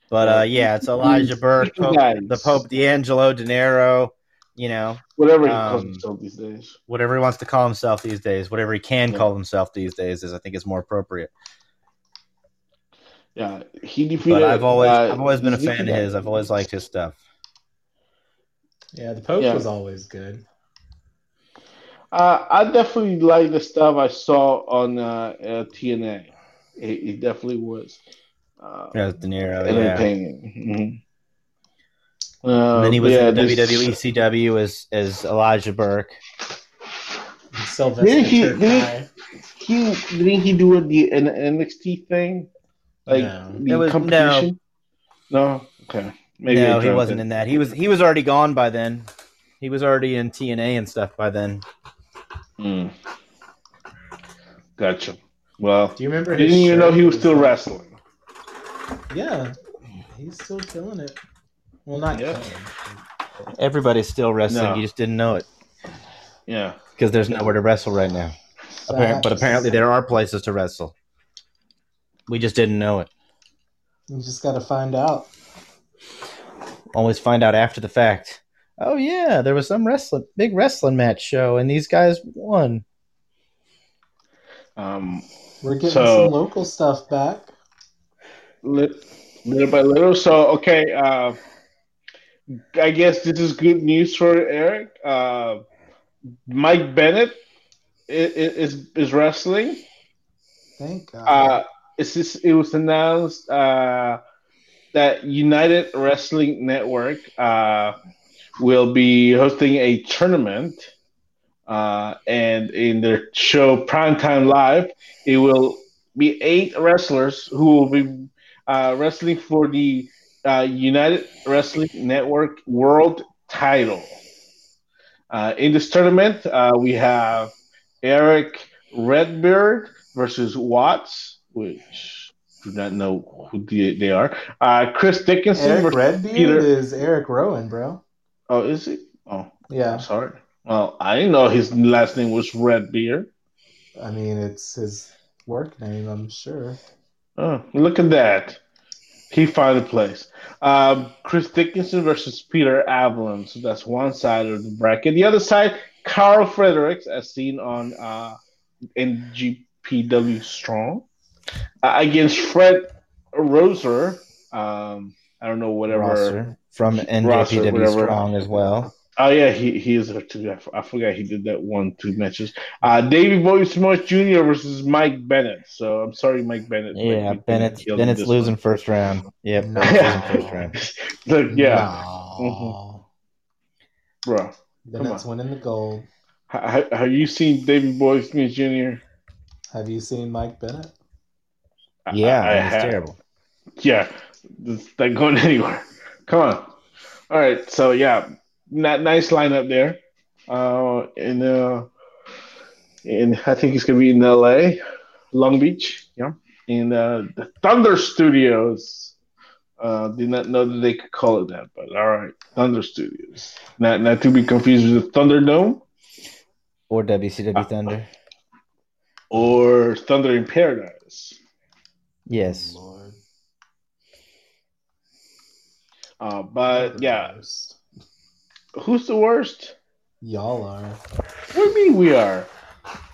But uh, yeah, it's Elijah Burke, Pope, the Pope D'Angelo Dinero. You know, whatever he calls um, himself these days. whatever he wants to call himself these days, whatever he can Yeah. call himself these days, is I think is more appropriate. Yeah, he defeated. But I've always uh, I've always been a fan of his. I've always liked his stuff. Yeah, the Pope Yeah. was always good. Uh, I definitely like the stuff I saw on uh, uh, TNA. It, it definitely was uh, Yeah, Dinero. Yeah. entertaining. Mhm. Uh, And then he was yeah, in this- WWE CW as as Elijah Burke. Sylvester Didn't he- didn't- guy. He didn't he do the an NXT thing? Like No. the It was- competition? No. Okay. Maybe no, he wasn't it. in that. He was he was already gone by then. He was already in TNA and stuff by then. Mm. Gotcha. Well, Do you remember? I his didn't even know he was still wrestling. Yeah, he's still killing it. Well, not Yeah. killing. Everybody's still wrestling. No. You just didn't know it Yeah. because there's nowhere to wrestle right now. Appar- but apparently there are places to wrestle. We just didn't know it. you just got to find out. Always find out after the fact. Oh yeah, there was some wrestling big wrestling match show and these guys won. Um, We're getting So- some local stuff back. lit, little by little. So, okay. Uh, I guess this is good news for Eric. Uh, Mike Bennett is, is is wrestling. Thank God. Uh, it's just, it was announced uh, that United Wrestling Network uh, will be hosting a tournament, uh, and in their show Primetime Live, it will be eight wrestlers who will be uh, wrestling for the uh, United Wrestling Network World Title. Uh, in this tournament, uh, we have Eric Redbeard versus Watts, which do not know who they are. Uh, Chris Dickinson Eric versus Redbeard Peter. is Eric Rowan, bro. Oh, is he? Oh, Yeah, I'm sorry. Well, I didn't know his last name was Redbeard. I mean it's his work name, I'm sure. Oh, look at that. He found a place. Um, Chris Dickinson versus Peter Avalon. So that's one side of the bracket. The other side, Carl Fredericks, as seen on uh, NJPW Strong, uh, against Fred Rosser. Um, I don't know, whatever. From Rosser, NJPW whatever. Strong as well. Oh, yeah, he, he is there too. I, f- I forgot he did that one, two matches. Uh, Davey Boy Smith Jr. versus Mike Bennett. So I'm sorry, Mike Bennett. Yeah, Bennett kill Bennett's losing one. first round. Yeah, No. Bennett's losing first round. Look, yeah, No. bro. Bennett's winning the gold. Ha- ha- Have you seen David Boy Smith Jr.? Have you seen Mike Bennett? I- Yeah, I, I it's have. terrible. Yeah, it's not going anywhere. Come on. All right, so yeah, not nice lineup there. Uh, and uh, and I think it's gonna be in L.A., Long Beach. Yeah, in uh, the Thunder Studios. Uh, did not know that they could call it that, but all right, Thunder Studios. Not not to be confused with the Thunderdome Or WCW Thunder. or Thunder in Paradise. Yes. Lord. Uh, but yeah, worst. who's the worst? Y'all are. What do you mean we are?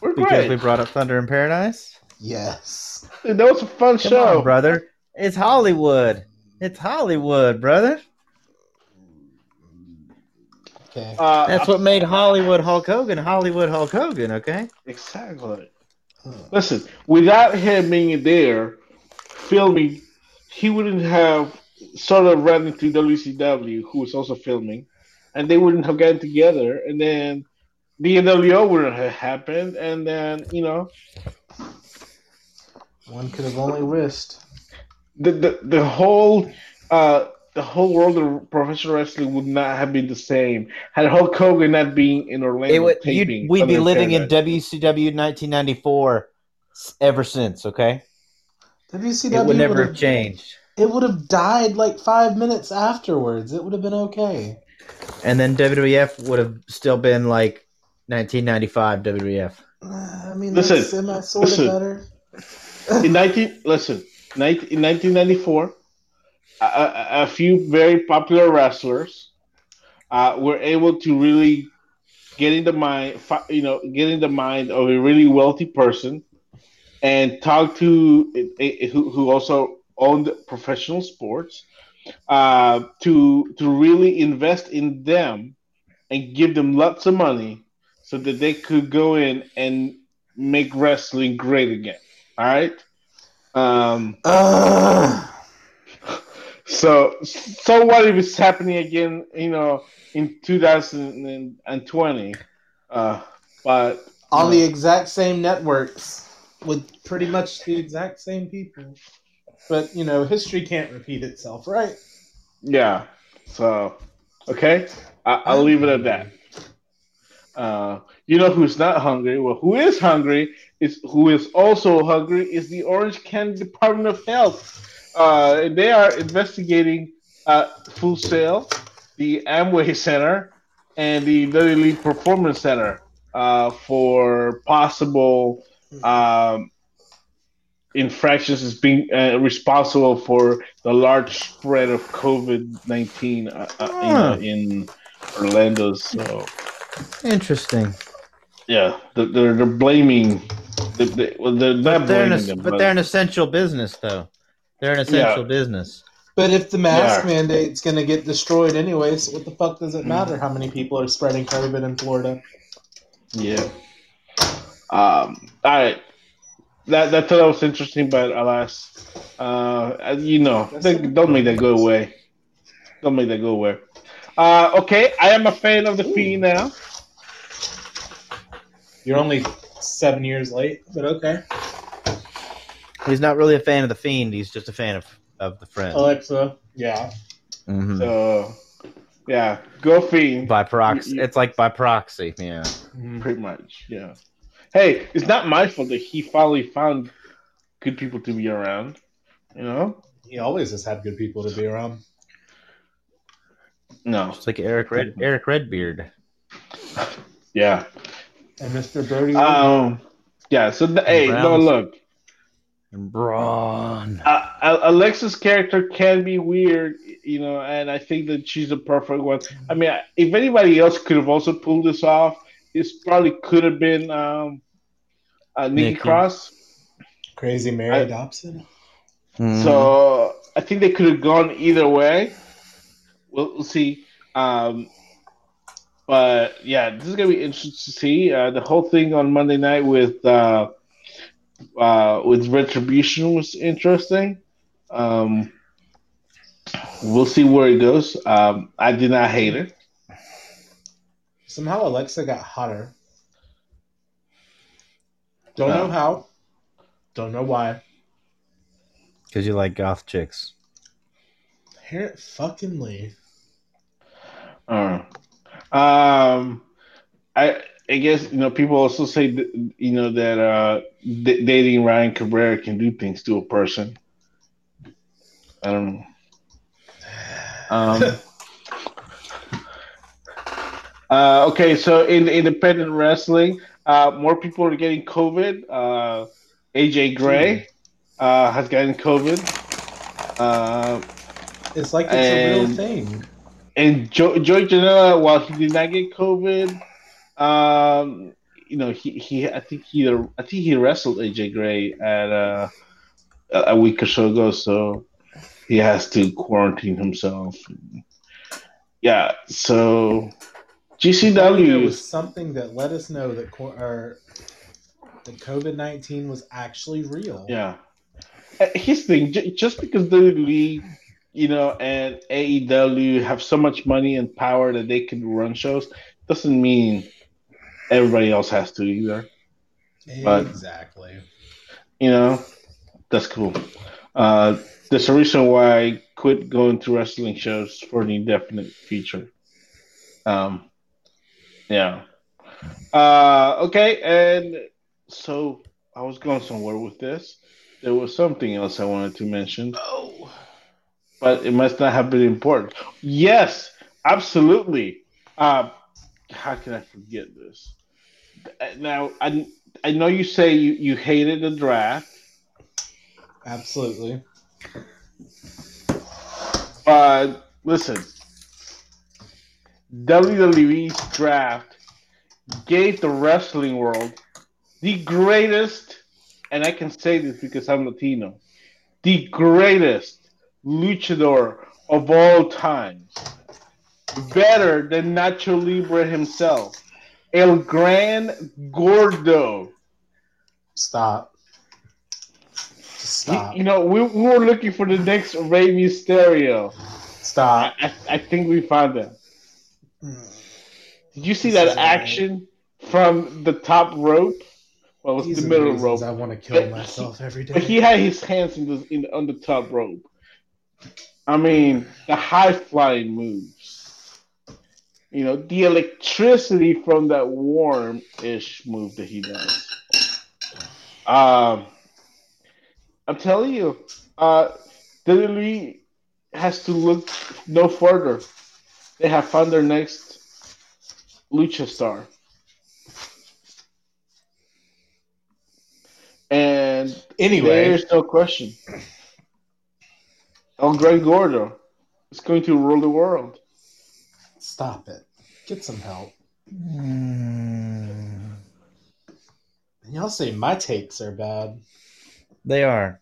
We're Because great. we brought up Thunder in Paradise? Yes. Dude, that was a fun Come show. on, brother. It's Hollywood. It's Hollywood, brother. Okay. Uh, That's what made Hollywood Hulk Hogan Hollywood Hulk Hogan, okay? exactly. Listen, without him being there filming, he wouldn't have sort of ran into WCW, who was also filming, and they wouldn't have gotten together, and then the NWO wouldn't have happened, and then you know One could have only wished. the the, the whole uh the whole world of professional wrestling would not have been the same had Hulk Hogan not being in Orlando It would taping. you'd, we'd be living in WCW 1994 ever since, okay? WCW It would never would have changed. It would have died like five minutes afterwards. It would have been okay. and then WWF would have still been like 1995 WWF. Uh, I mean, Listen, that's semi sort of better. in 19 listen 19, in 1994 a, a, a few very popular wrestlers uh, were able to really get in the mind you know get in the mind of a really wealthy person and talk to a, a- who, who also owned professional sports uh, to to really invest in them and give them lots of money so that they could go in and make wrestling great again all right. Um, so, so what if it's happening again? You know, in 2020. Uh, but on the exact same networks with pretty much the exact same people. But you know, history can't repeat itself, right? yeah. So, okay, I, I'll leave it at that. Uh, you know who's not hungry? Well, who is hungry is who is also hungry is the Orange County Department of Health. Uh, they are investigating uh, Full Sail, the Amway Center, and the Little League Performance Center uh, for possible um, infractions is being uh, responsible for the large spread of COVID nineteen uh, uh, Huh. in, in Orlando. So Interesting. yeah, they're they're, they're blaming. They, they, well, they're not But they're, an, blaming es- them, but they're an essential business, though. They're an essential business. But if the mask Yeah. mandate's going to get destroyed anyways, what the fuck does it matter how many people are spreading COVID in Florida? Yeah. Um. All right. That that thought that was interesting, but alas, uh, you know, they, don't make that go away. Don't make that go away. Uh, okay, I am a fan of the Fiend now. You're only seven years late, but okay. He's not really a fan of the Fiend. He's just a fan of, of the Friend. Alexa, yeah. Mhm. So, yeah, go Fiend. by proxy. you- Mm-hmm. It's like by proxy. Yeah. Pretty much, yeah. Hey, it's not my fault that he finally found good people to be around. You know? He always has had good people to be around. No. It's like Eric Red Eric Redbeard. Yeah. And Mr. Birdie. Um. Yeah. So the, hey, no, Browns. look. And Braun. uh, Alexa's character can be weird, you know, and I think that she's the perfect one. I mean, if anybody else could have also pulled this off, this probably could have been um, uh, Nikki, Nikki. Cross. Crazy Mary I- Dobson. Mhm. So I think they could have gone either way. We'll, we'll see. Um, but yeah, this is gonna be interesting to see. Uh, the whole thing on Monday night with uh, uh, with Retribution was interesting. Um, we'll see where it goes. Um, I did not hate it. Somehow Alexa got hotter. Don't No. know how. Don't know why. Because you like goth chicks. Parent fucking Lee. Uh, um, I I guess you know people also say that, you know that uh, d- dating Ryan Cabrera can do things to a person. I don't know. Um, uh, okay, so in independent wrestling, uh, more people are getting COVID. Uh, AJ Gray uh, has gotten COVID. Uh, It's like it's a real thing. and Joe, Joey Janela, while he did not get COVID, um, you know, he, he I think he I think he wrestled AJ Gray at uh, a week or so ago, so he has to quarantine himself. Yeah, so GCW. was something that let us know that co- or, that COVID nineteen was actually real. Yeah. Uh, Here's the thing: j- just because WWE, you know, and AEW have so much money and power that they can run shows, doesn't mean everybody else has to either. But- exactly. You know, that's cool. Uh, there's a reason why I quit going to wrestling shows for the indefinite future. Um, yeah. Uh, okay, and so I was going somewhere with this. There was something else I wanted to mention. Oh, but it must not have been important. Yes, absolutely. Uh, how can I forget this? Now, I I know you say you, you hated the draft, Absolutely. but listen, WWE's draft gave the wrestling world the greatest, and I can say this because I'm Latino, the greatest luchador of all time. Better than Nacho Libre himself. El Gran Gordo. Stop. You, stop. you know, we, we were looking for the next Rey Mysterio. Stop. I, I, I think we found him. Did you see that right. action from the top rope? Well, it was These the middle reasons rope. I want to kill But- myself every day. But he had his hands in the in on the top rope. I mean, the high flying moves. You know, the electricity from that warm ish move that he does. Um, I'm telling you, uh, WWE has to look no further. They have found their next lucha star. And Anyway, there's no question. El Gran Gordo is going to rule the world. stop it. Get some help. Mm, And y'all say my takes are bad. they are.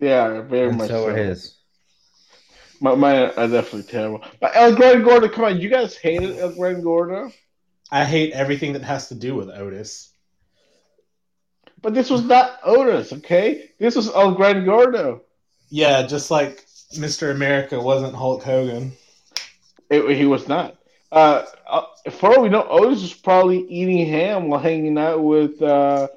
Yeah, very And much so so. are his. My, mine are definitely terrible. But El Gran Gordo, come on, you guys hated El Gran Gordo? I hate everything that has to do with Otis. But this was not Otis, okay? This was El Gran Gordo. Yeah, just like Mr. America wasn't Hulk Hogan. It, he was not. Uh, uh, for all we know, Otis was probably eating ham while hanging out with uh,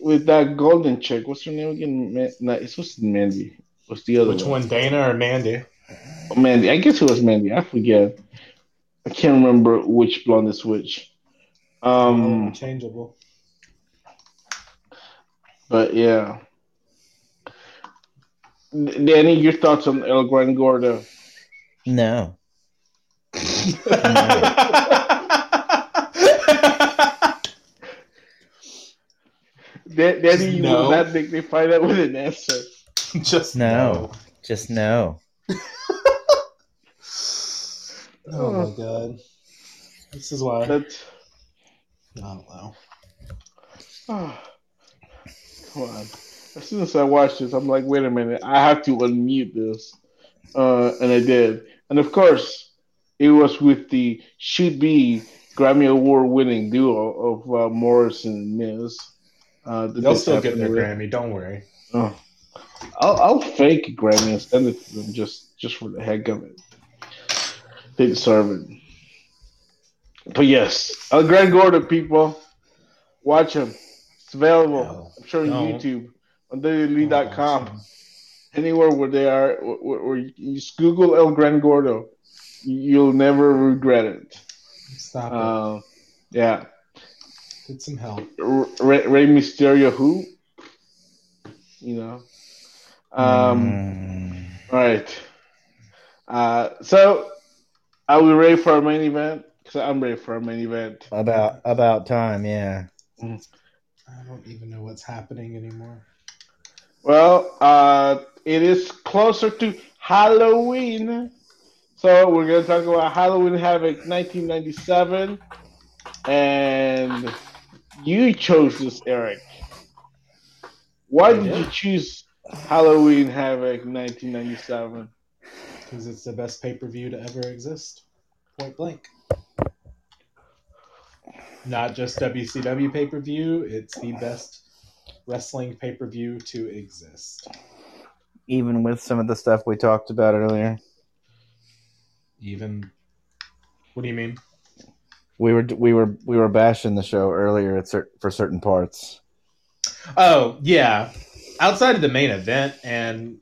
with that golden chick. What's her name again? Ma- no, it's supposed to be Mandy. What's the other Which one, Dana or Mandy? Mandy. I guess it was Mandy. I forget. I can't remember which blonde is which. Um, Interchangeable. but yeah. Danny, your thoughts on El Gran Gordo? No. Danny, you No. will not dignify that with an answer. Just No. Just no. No. Oh my god. This is why I That's. don't know. Oh, come on. As soon as I watched this, I'm like, wait a minute, I have to unmute this. Uh, and I did. And of course, it was with the should be Grammy Award winning duo of uh, Morrison and Miz. Uh, that They'll still get their. Grammy, don't worry. Oh. I'll, I'll fake a Grammy and send it to them just, just for the heck of it. They deserve it. But yes, El Gran Gordo, people, watch him. It's available. No, I'm sure on. YouTube, on WWE.com, anywhere where they are, where, where you just Google El Gran Gordo. You'll never regret it. Stop Uh, yeah, it. Get some help. R- Rey, Rey Mysterio, who? You know. Um. Mm, All right. Uh, so, are we ready for our main event? Because I'm ready for our main event. about about time, yeah. I don't even know what's happening anymore. Well, uh, it is closer to Halloween. So, we're going to talk about Halloween Havoc 1997. And you chose this, Eric. Why did did. you choose Halloween Havoc 1997? Because it's the best pay per view to ever exist. Point blank. Not just WCW pay per view, it's the best wrestling pay per view to exist. Even with some of the stuff we talked about earlier, Even. What do you mean? we were we were we were bashing the show earlier at cer- for certain parts. Oh, yeah. Outside of the main event, and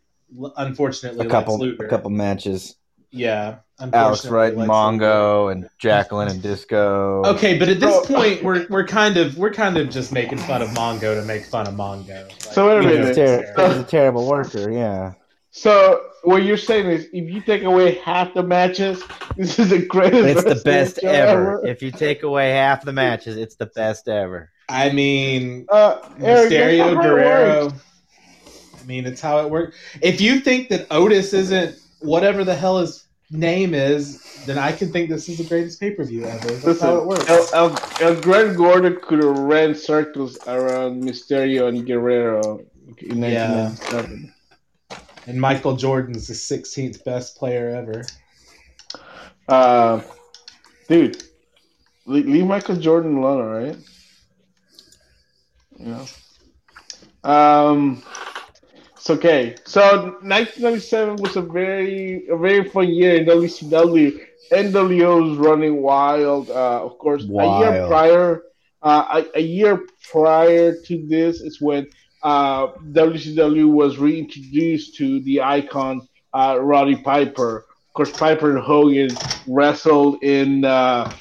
unfortunately, A couple a couple matches. Yeah. Alex Wright and Lex Mongo and Jacqueline and Disco. Okay, but at this Bro. point, we're we're kind of we're kind of just making fun of Mongo to make fun of Mongo. Like, So wait a minute. it's He's, ter- terrible. he's a terrible worker, yeah. So what you're saying is, if you take away half the matches, this is the greatest. It's the best show ever. If you take away half the matches, it's the best ever. I mean, Uh, Eric, Mysterio, not how it Guerrero. works. I mean, it's how it works. If you think that Otis isn't whatever the hell his name is, then I can think this is the greatest pay per view ever. That's Listen, how it works. El, El, El Gran Gordo could have ran circles around Mysterio and Guerrero in Yeah. 1997. And Michael Jordan's the 16th best player ever. Uh, dude, le- leave Michael Jordan alone, all right? Know. Um, okay. So 1997 was a very a very fun year in WCW. NWO was running wild. Uh, of course, a year prior, uh, a, a year prior to this is when uh, WCW was reintroduced to the icon uh, Roddy Piper. Of course, Piper and Hogan wrestled in uh,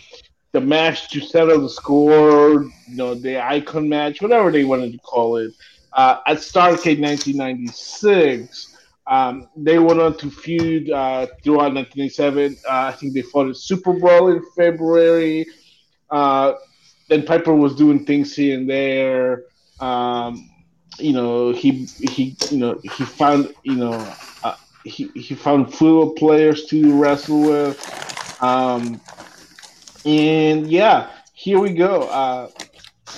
the match to settle the score, you know, the icon match, whatever they wanted to call it. Uh, at Starrcade 1996, um, they went on to feud uh, throughout 1997. Uh, I think they fought at SuperBrawl in February. Uh, then Piper was doing things here and there. Um, you know, he he you know he found you know uh, he he found fluid players to wrestle with. Um, and yeah, here we go.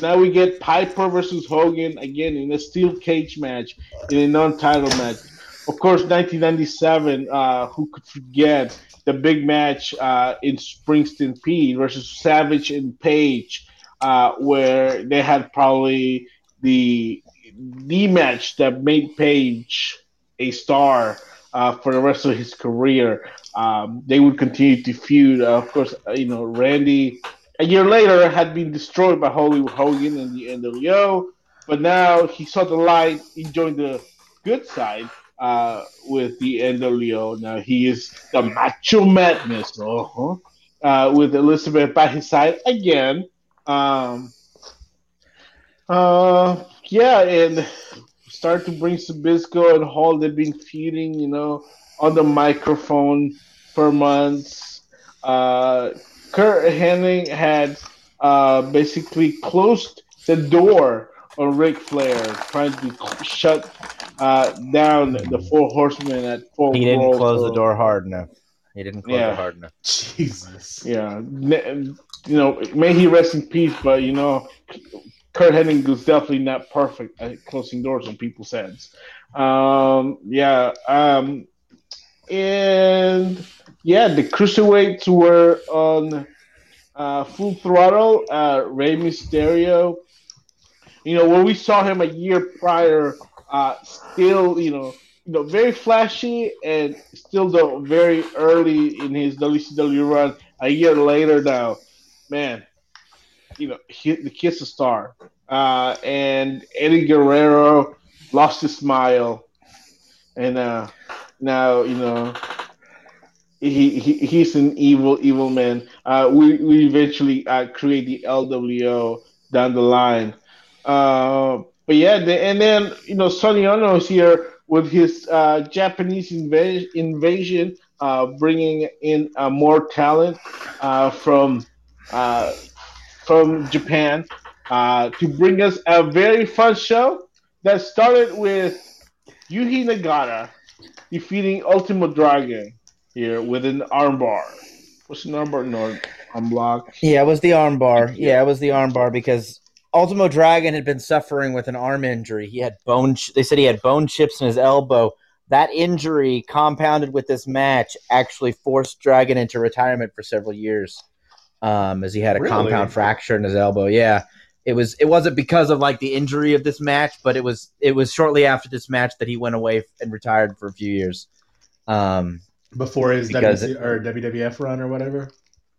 Now we get Piper versus Hogan again in a steel cage match in a non-title match. Of course, 1997. Uh, who could forget the big match uh, in Spring Stampede versus Savage and Page, uh, where they had probably the the match that made Page a star uh, for the rest of his career. Um, they would continue to feud. Uh, of course, uh, you know Randy. A year later, had been destroyed by Hollywood Hogan and the NWO, but now he saw the light. He joined the good side uh, with the NWO. Now he is the Macho Madness, uh-huh, uh, with Elizabeth by his side again. Um, uh, yeah, and start to bring Sabisco and Hall. They've been feuding, you know, on the microphone for months. Uh, Curt Hennig had uh, basically closed the door on Ric Flair, trying to shut uh, down the Four Horsemen at Full He didn't Brawl. close the door hard enough. He didn't close Yeah. it hard enough. Jesus. Yeah, you know, may he rest in peace. But you know, Curt Hennig was definitely not perfect at closing doors on people's heads. Um, yeah, um, and yeah, the cruiserweights were on uh, full throttle. Uh, Rey Mysterio, you know, when we saw him a year prior, uh, still, you know, you know, very flashy and still very early in his WCW run. A year later now, man, you know, he, the kid's a star. Uh, and Eddie Guerrero lost his smile, and uh, now you know he, he he's an evil evil man. Uh, we we eventually uh, create the LWO down the line. Uh, but yeah, the, and then you know Sonny Onoo is here with his uh, Japanese inva- invasion, uh, bringing in uh, more talent uh, from uh, from Japan uh, to bring us a very fun show that started with Yuji Nagata defeating Ultimo Dragon here with an armbar. What's an armbar? No, unblock. Yeah, it was the armbar. Yeah, it was the armbar because Ultimo Dragon had been suffering with an arm injury. He had bone. Ch- they said he had bone chips in his elbow. That injury, compounded with this match, actually forced Dragon into retirement for several years, um, as he had a Really? compound fracture in his elbow. Yeah, it was. It wasn't because of like the injury of this match, but it was. It was shortly after this match that he went away and retired for a few years. Um, Before his Because WC, or WWF run or whatever.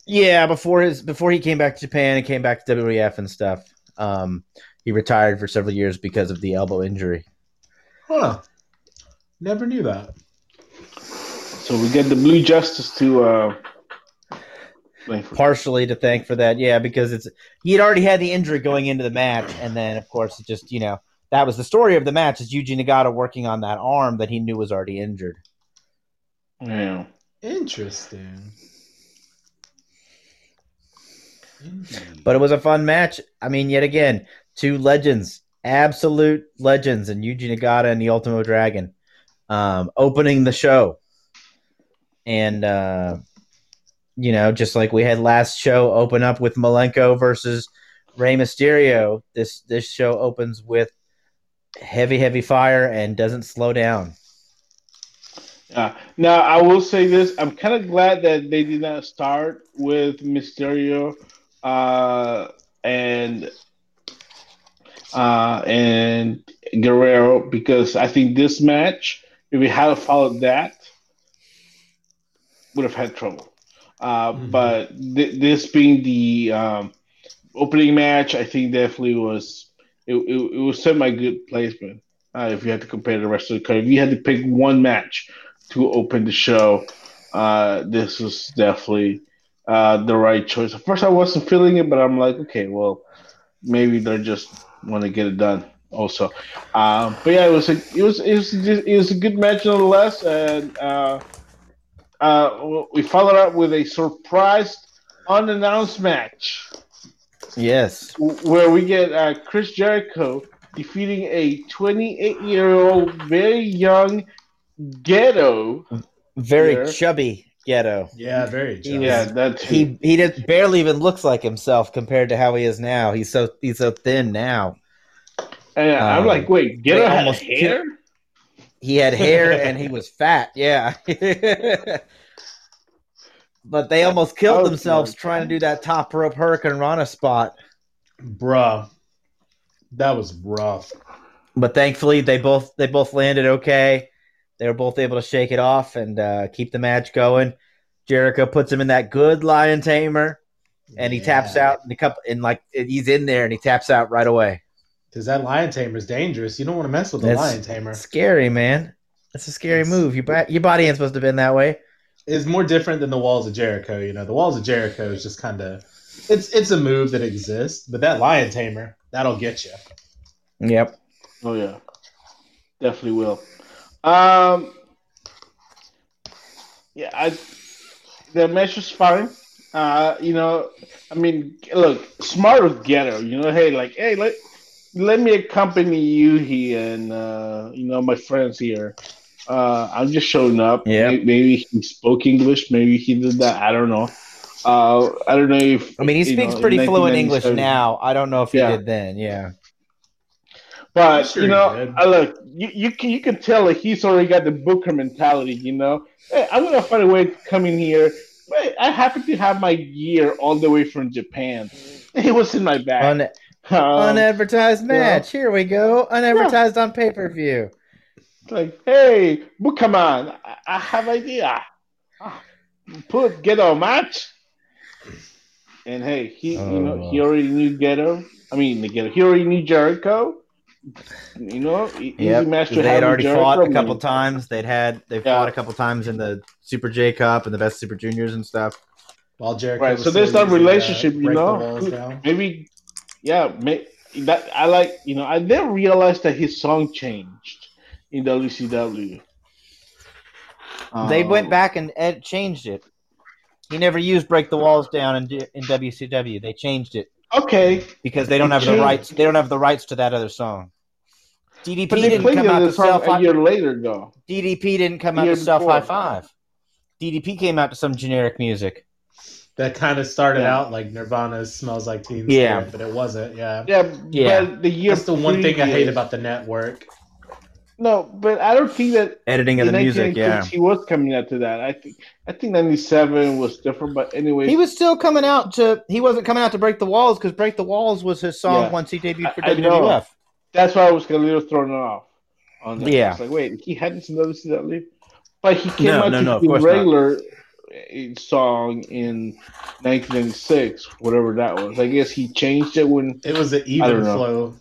Yeah, before his before he came back to Japan and came back to WWF and stuff, um, he retired for several years because of the elbow injury. Huh. Never knew that. So we get the Blue Justice to uh, thank for- Partially to thank for that, yeah, because it's he had already had the injury going into the match, and then of course it just you know that was the story of the match is Yuji Nagata working on that arm that he knew was already injured. Yeah. Interesting. Indeed. But it was a fun match. I mean, yet again, two legends, absolute legends, and Yuji Nagata and the Ultimo Dragon um, opening the show. And, uh, you know, just like we had last show open up with Malenko versus Rey Mysterio, this, this show opens with heavy, heavy fire and doesn't slow down. Uh, now I will say this: I'm kind of glad that they did not start with Mysterio uh, and uh, and Guerrero because I think this match, if we had followed that, would have had trouble. Uh, Mhm. But th- this being the um, opening match, I think definitely was it, it, it was semi good placement. Uh, if you had to compare the rest of the card, if you had to pick one match to open the show, uh, this was definitely uh, the right choice. At first, I wasn't feeling it, but I'm like, okay, well, maybe they just want to get it done. Also, um, but yeah, it was a it was it was just, it was a good match nonetheless, and uh, we followed up with a surprise unannounced match Yes. where we get uh, Chris Jericho defeating a 28 year old, very young Gedo. Very Yeah. chubby Gedo. yeah, very. He jealous. Yeah, that's He he did, barely even looks like himself compared to how he is now. He's so he's so thin now. And I'm Um, like, wait, Gedo they had almost hair? He had hair and he was fat. Yeah. but they almost killed Oh, themselves trying to do that top rope hurricanrana spot. bruh, that was rough. But thankfully, they both they both landed okay. They were both able to shake it off and uh, keep the match going. Jericho puts him in that good lion tamer, and he taps out in a couple. And like he's in there, and he taps out right away. Because that lion tamer is dangerous. You don't want to mess with the That's lion tamer. Scary, man. That's a scary It's- move. Your, your body ain't supposed to have been that way. It's more different than the walls of Jericho. You know, the walls of Jericho is just kind of it's it's a move that exists, but that lion tamer that'll get you. Yep. Oh, yeah. Definitely will. Um, yeah, I, the match was fine. Uh, you know, I mean, look, smart with Gedo. You know, hey, like, hey, let let me accompany you here, and uh, you know, my friends here. Uh, I'm just showing up. Yeah. May- Maybe he spoke English. Maybe he did that. I don't know. Uh, I don't know if. I mean, he speaks know, pretty fluent English now. I don't know if he Yeah. did then. Yeah. But Sure you know. I look, you, you can you can tell that he's already got the Booker mentality. You know, hey, I'm gonna find a way to come in here. Wait, I happen to have my gear all the way from Japan. It was in my bag. Un- Um, unadvertised match. Here we go. Unadvertised on pay per view. like, hey, but come on, I, I have idea. Ah, Put Gedo match. And hey, he you know he Oh. already knew Gedo. I mean the Gedo. He already knew Jericho. You know, easy Yep. match 'cause They had already Jericho. fought I a couple mean, times. They'd had they Yeah. fought a couple times in the Super J Cup and the Best Super Juniors and stuff. While Jericho, Right, was so there's still that using, uh, relationship, you know? maybe yeah may, that i like you know i didn't realize that his song changed in wcw they Um, went back and Ed changed it. He never used "Break the Walls Down" in, D- in WCW. They changed it okay because they don't have the rights. They don't have the rights to that other song. DDP didn't come out to self. a year later though DDP didn't come out to self high five. DDP came out to some generic music. That kind of started Yeah. out like Nirvana's "Smells Like Teen Yeah. Spirit," but it wasn't. Yeah, yeah Yeah. but the year that's the one thing I hate about the network. no but i don't think that Editing of the music, 1996 yeah. he was coming out to that i think i think 97 was different but anyway He was still coming out to. He wasn't coming out to break the walls because break the walls was his song Yeah. once he debuted for I- I know. That's why i was a little thrown off on that. Yeah. I was like wait he hadn't noticed that leave, but he came No, out no, to no, of the not. Regular song in 1996 whatever that was i guess he changed it when It was an even flow.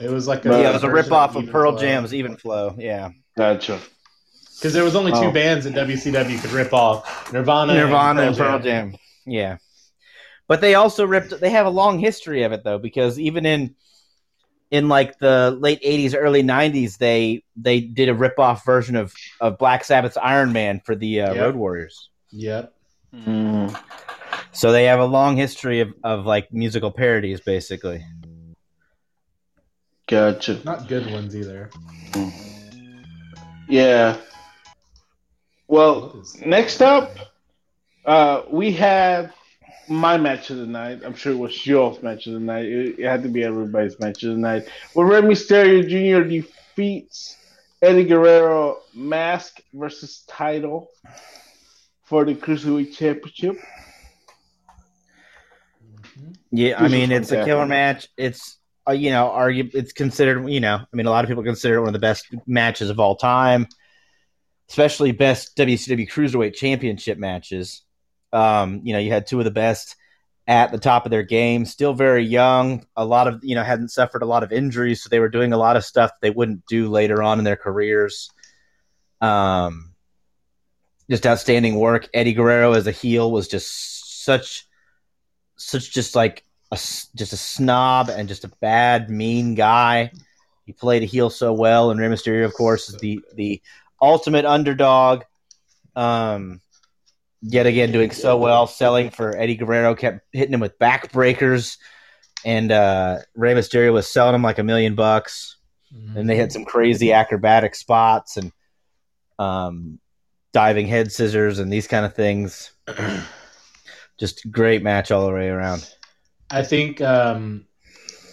It was like a Yeah, it was a version rip off of Even Pearl Flow. Jam's Even Flow. Yeah, gotcha because there was only two Oh. bands that WCW could rip off: Nirvana, Nirvana and and Pearl Jam. Yeah, but they also ripped. They have a long history of it though, because even in in like the late '80s, early '90s, they they did a rip off version of of Black Sabbath's Iron Man for the uh, Yep. Road Warriors. Yep. Mm. So they have a long history of, of like musical parodies, basically. Gotcha. Not good ones either. Yeah. Well, next up, uh, we have my match of the night. I'm sure it was your match of the night. It, it had to be everybody's match of the night. Where Rey Mysterio Jr. defeats Eddie Guerrero mask versus title for the Cruiserweight Championship. Yeah, I mean it's a killer match. It's uh, you know, argue it's considered. You know, I mean, a lot of people consider it one of the best matches of all time, especially best WCW Cruiserweight Championship matches. Um, you know, you had two of the best at the top of their game, still very young. A lot of you know hadn't suffered a lot of injuries, so they were doing a lot of stuff they wouldn't do later on in their careers. Um, just outstanding work. Eddie Guerrero as a heel was just such, such just like a just a snob and just a bad, mean guy. He played a heel so well, and Rey Mysterio, of course, is the the ultimate underdog. Um, yet again, doing so well, selling for Eddie Guerrero, kept hitting him with backbreakers, and uh, Rey Mysterio was selling him like a million bucks. And they had some crazy acrobatic spots and um, diving head scissors and these kind of things. Just great match all the way around. I think, um,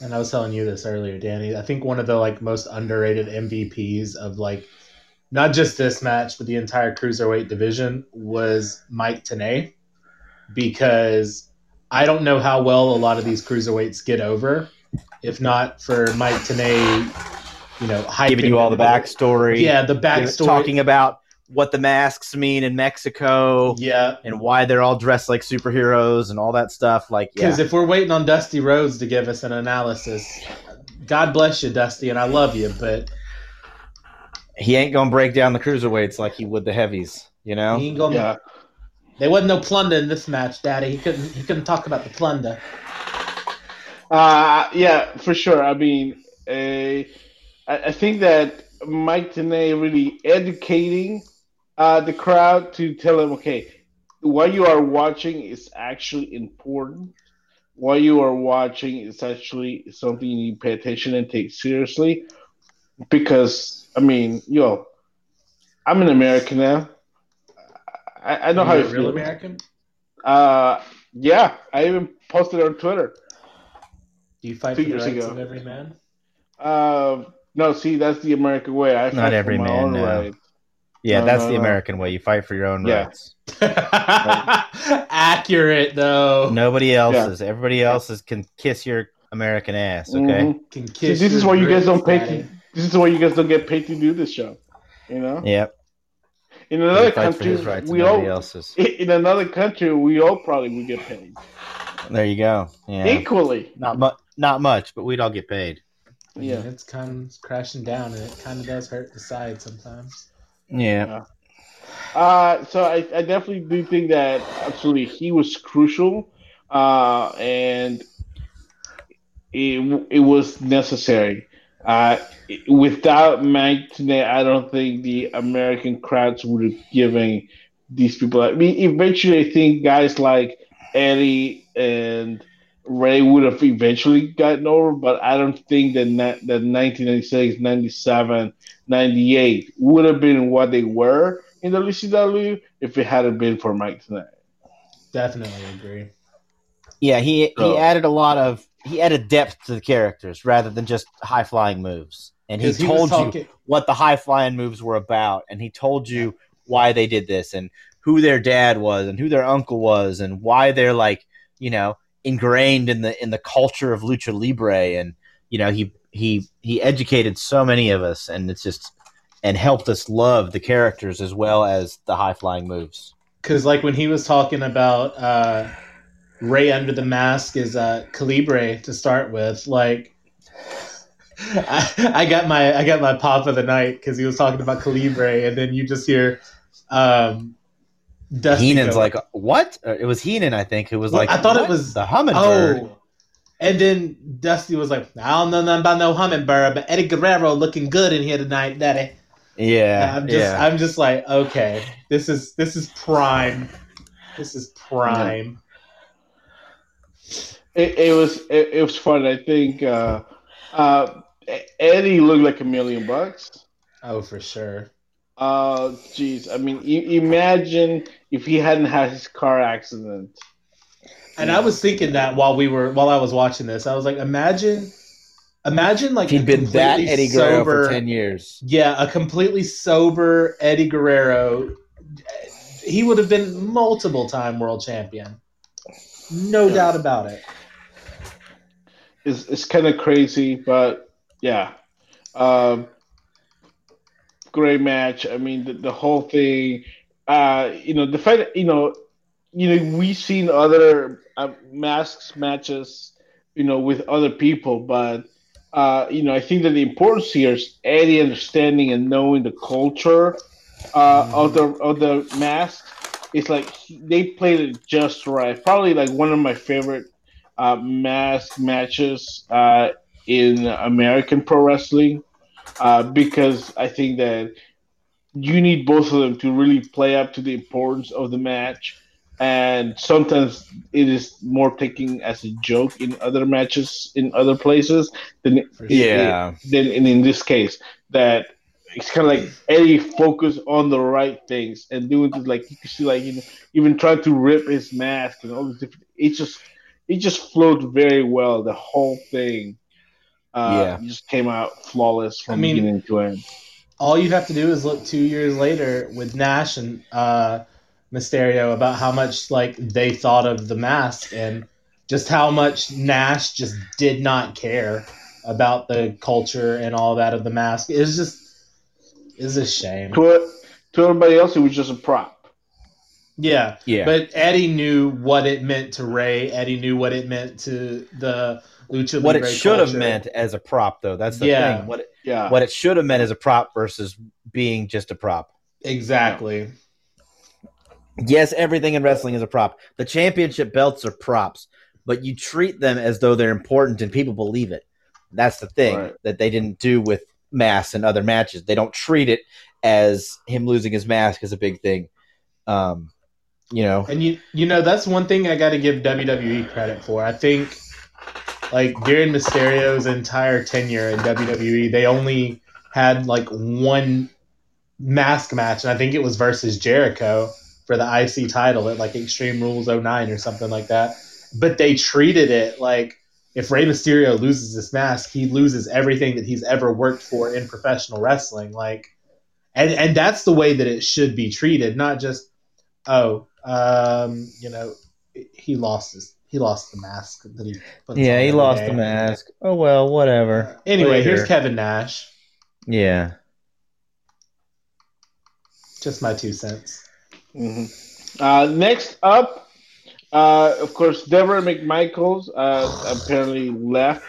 and I was telling you this earlier, Danny. I think one of the like most underrated MVPs of like not just this match, but the entire cruiserweight division was Mike Tenay, because I don't know how well a lot of these cruiserweights get over, if not for Mike Tenay, you know, Giving you all the backstory. Yeah, the backstory. Talking about what the masks mean in Mexico yeah, and why they're all dressed like superheroes and all that stuff. Like, yeah. Because if we're waiting on Dusty Rhodes to give us an analysis, God bless you, Dusty, and I love you, but he ain't going to break down the cruiserweights like he would the heavies, you know? he ain't gonna. Yeah. There wasn't no plunder in this match, Daddy. He couldn't. He couldn't talk about the plunder. Uh, yeah, for sure. I mean, uh, I, I think that Mike Tenay really educating uh, the crowd to tell them, okay, what you are watching is actually important. What you are watching is actually something you need to pay attention and take seriously. Because, I mean, yo, I'm an American now. I, I know how Are it you a real. American? Uh, yeah, I even posted on Twitter. Do you fight Two for the years rights ago. of every man? Uh, no, see, that's the American way. I Not fight for every my man, own no. rights. Yeah, No, that's no, the no. American way. You fight for your own Yeah. rights. Accurate though. Nobody else's. Yeah. Everybody else's can kiss your American ass, okay? Mhm. Can See, kiss this is why you guys don't pay. To, this is why you guys don't get paid to do this show. You know, Yep. in another country, we all nobody else's. in another country we all probably would get paid There you go. Yeah. equally. Not much. Not much, but we'd all get paid. I mean, Yeah. it's kind of crashing down, and it kind of does hurt the side sometimes. Yeah. Uh, so I, I definitely do think that absolutely he was crucial, uh, and it, it was necessary. Uh, without Mike Tenay, I don't think the American crowds would have given these people. I mean, eventually, I think guys like Eddie and Rey would have eventually gotten over, but I don't think that na- that 1996, 97, 98 would have been what they were in WCW if it hadn't been for Mike Tenay. Definitely agree. Yeah. He So- he added a lot of he added depth to the characters rather than just high flying moves. And he he, told was you what the high flying moves were about, and he told you why they did this and who their dad was and who their uncle was and why they're like you know ingrained in the in the culture of lucha libre and you know he he he educated so many of us and it's just and helped us love the characters as well as the high flying moves Because like when he was talking about uh, Rey under the mask is uh, Colibri to start with, like. I, I got my I got my pop of the night because he was talking about Colibri, and then you just hear um, Dusty Heenan's go, like what Uh, it was Heenan I think who was Well, like I thought it was- the hummingbird oh, And then Dusty was like, I don't know nothing about no hummingbird, but Eddie Guerrero looking good in here tonight, Daddy. Yeah, I'm just yeah. I'm just like, okay, this is this is prime. This is prime. It, it was it, it was fun. I think uh, uh, Eddie looked like a million bucks. Oh, for sure. Uh, jeez. I mean, I- imagine if he hadn't had his car accident. And I was thinking that while we were while I was watching this, I was like, imagine, imagine like he'd been that completely Eddie Guerrero sober- for ten years. Yeah, a completely sober Eddie Guerrero. He would have been multiple time world champion. No Yeah. doubt about it. It's it's kind of crazy, but yeah. Um, great match. I mean, the, the whole thing. Uh, you know, the fact that, you know, you know, we've seen other uh, masks matches, you know, with other people, but uh, you know, I think that the importance here is Eddie understanding and knowing the culture uh, of the of the mask. It's like he- they played it just right. Probably like one of my favorite uh, mask matches uh, in American pro wrestling uh, because I think that you need both of them to really play up to the importance of the match. And sometimes it is more taken as a joke in other matches in other places than it, Yeah. than in, in this case. That it's kind of like Eddie focus on the right things and doing this like you can see like you know even trying to rip his mask and all these different. It just it just flowed very well. The whole thing, uh, just came out flawless from I mean- beginning to end. all you have to do is look two years later with Nash and uh, Mysterio about how much like they thought of the mask and just how much Nash just did not care about the culture and all that of the mask. It's just it's a shame. To to everybody else, it was just a prop. Yeah, Yeah. but Eddie knew what it meant to Rey. Eddie knew what it meant to the Lucha what it Libre should have meant as a prop, though, that's the Yeah. thing. What it, Yeah, what it should have meant as a prop versus being just a prop. exactly. Yes, everything in wrestling is a prop. The championship belts are props, but you treat them as though they're important and people believe it. That's the thing Right. that they didn't do with Mass and other matches. They don't treat it as him losing his mask is a big thing. Um, you know, And you you know that's one thing I got to give WWE credit for. I think like during Mysterio's entire tenure in WWE, they only had like one mask match, and I think it was versus Jericho for the IC title at like Extreme Rules 09 or something like that. But they treated it like if Rey Mysterio loses this mask, he loses everything that he's ever worked for in professional wrestling. Like, and and that's the way that it should be treated, not just oh, um, you know, he lost his he lost the mask that he. puts yeah, on he lost day. the mask. Oh well, whatever. Anyway, Later. here's Kevin Nash. Yeah, Just my two cents. Mhm. Uh, next up, uh, of course, Debra McMichaels uh, apparently left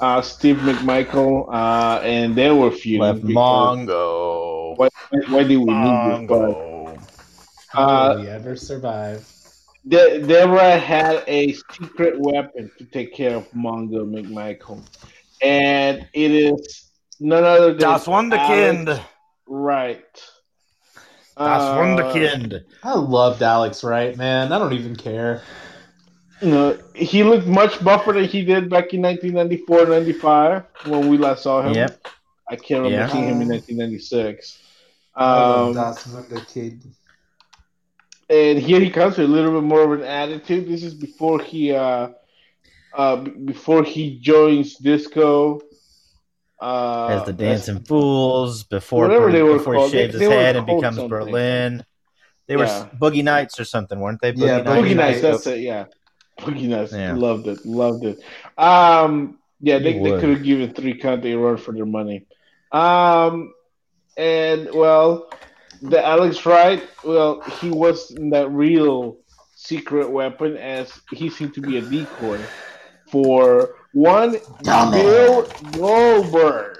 uh, Steve McMichael, uh, and they were feuding. left because- Mongo. Why, why did we need this? But Mongo. How Uh, will we ever survive? De- Debra had a secret weapon to take care of Mongo McMichael, and it is none other than Das Wunderkind. Alex Right. Das Uh, Wunderkind. I loved Alex Wright, man. I don't even care. You know, he looked much buffer than he did back in 1994 95 when we last saw him. Yep. I can't remember Yeah. seeing him in 1996. I love Um, Das Wunderkind. And here he comes with a little bit more of an attitude. This is before he uh, uh, before he joins disco. Uh, As the Dancing Fools before Whatever they were before he called. They- shaves they his were head and becomes something. Berlin. They were Boogie Nights or something, weren't they? Yeah, Boogie Boogie Nights, Nights. that's it. Yeah, Boogie Nights. Yeah. Loved it. Loved it. Um, yeah, they, they could have given three count they run for their money. Um, and well, the Alex Wright. Well, he was that real secret weapon as he seemed to be a decoy for one Dummy. Bill Goldberg.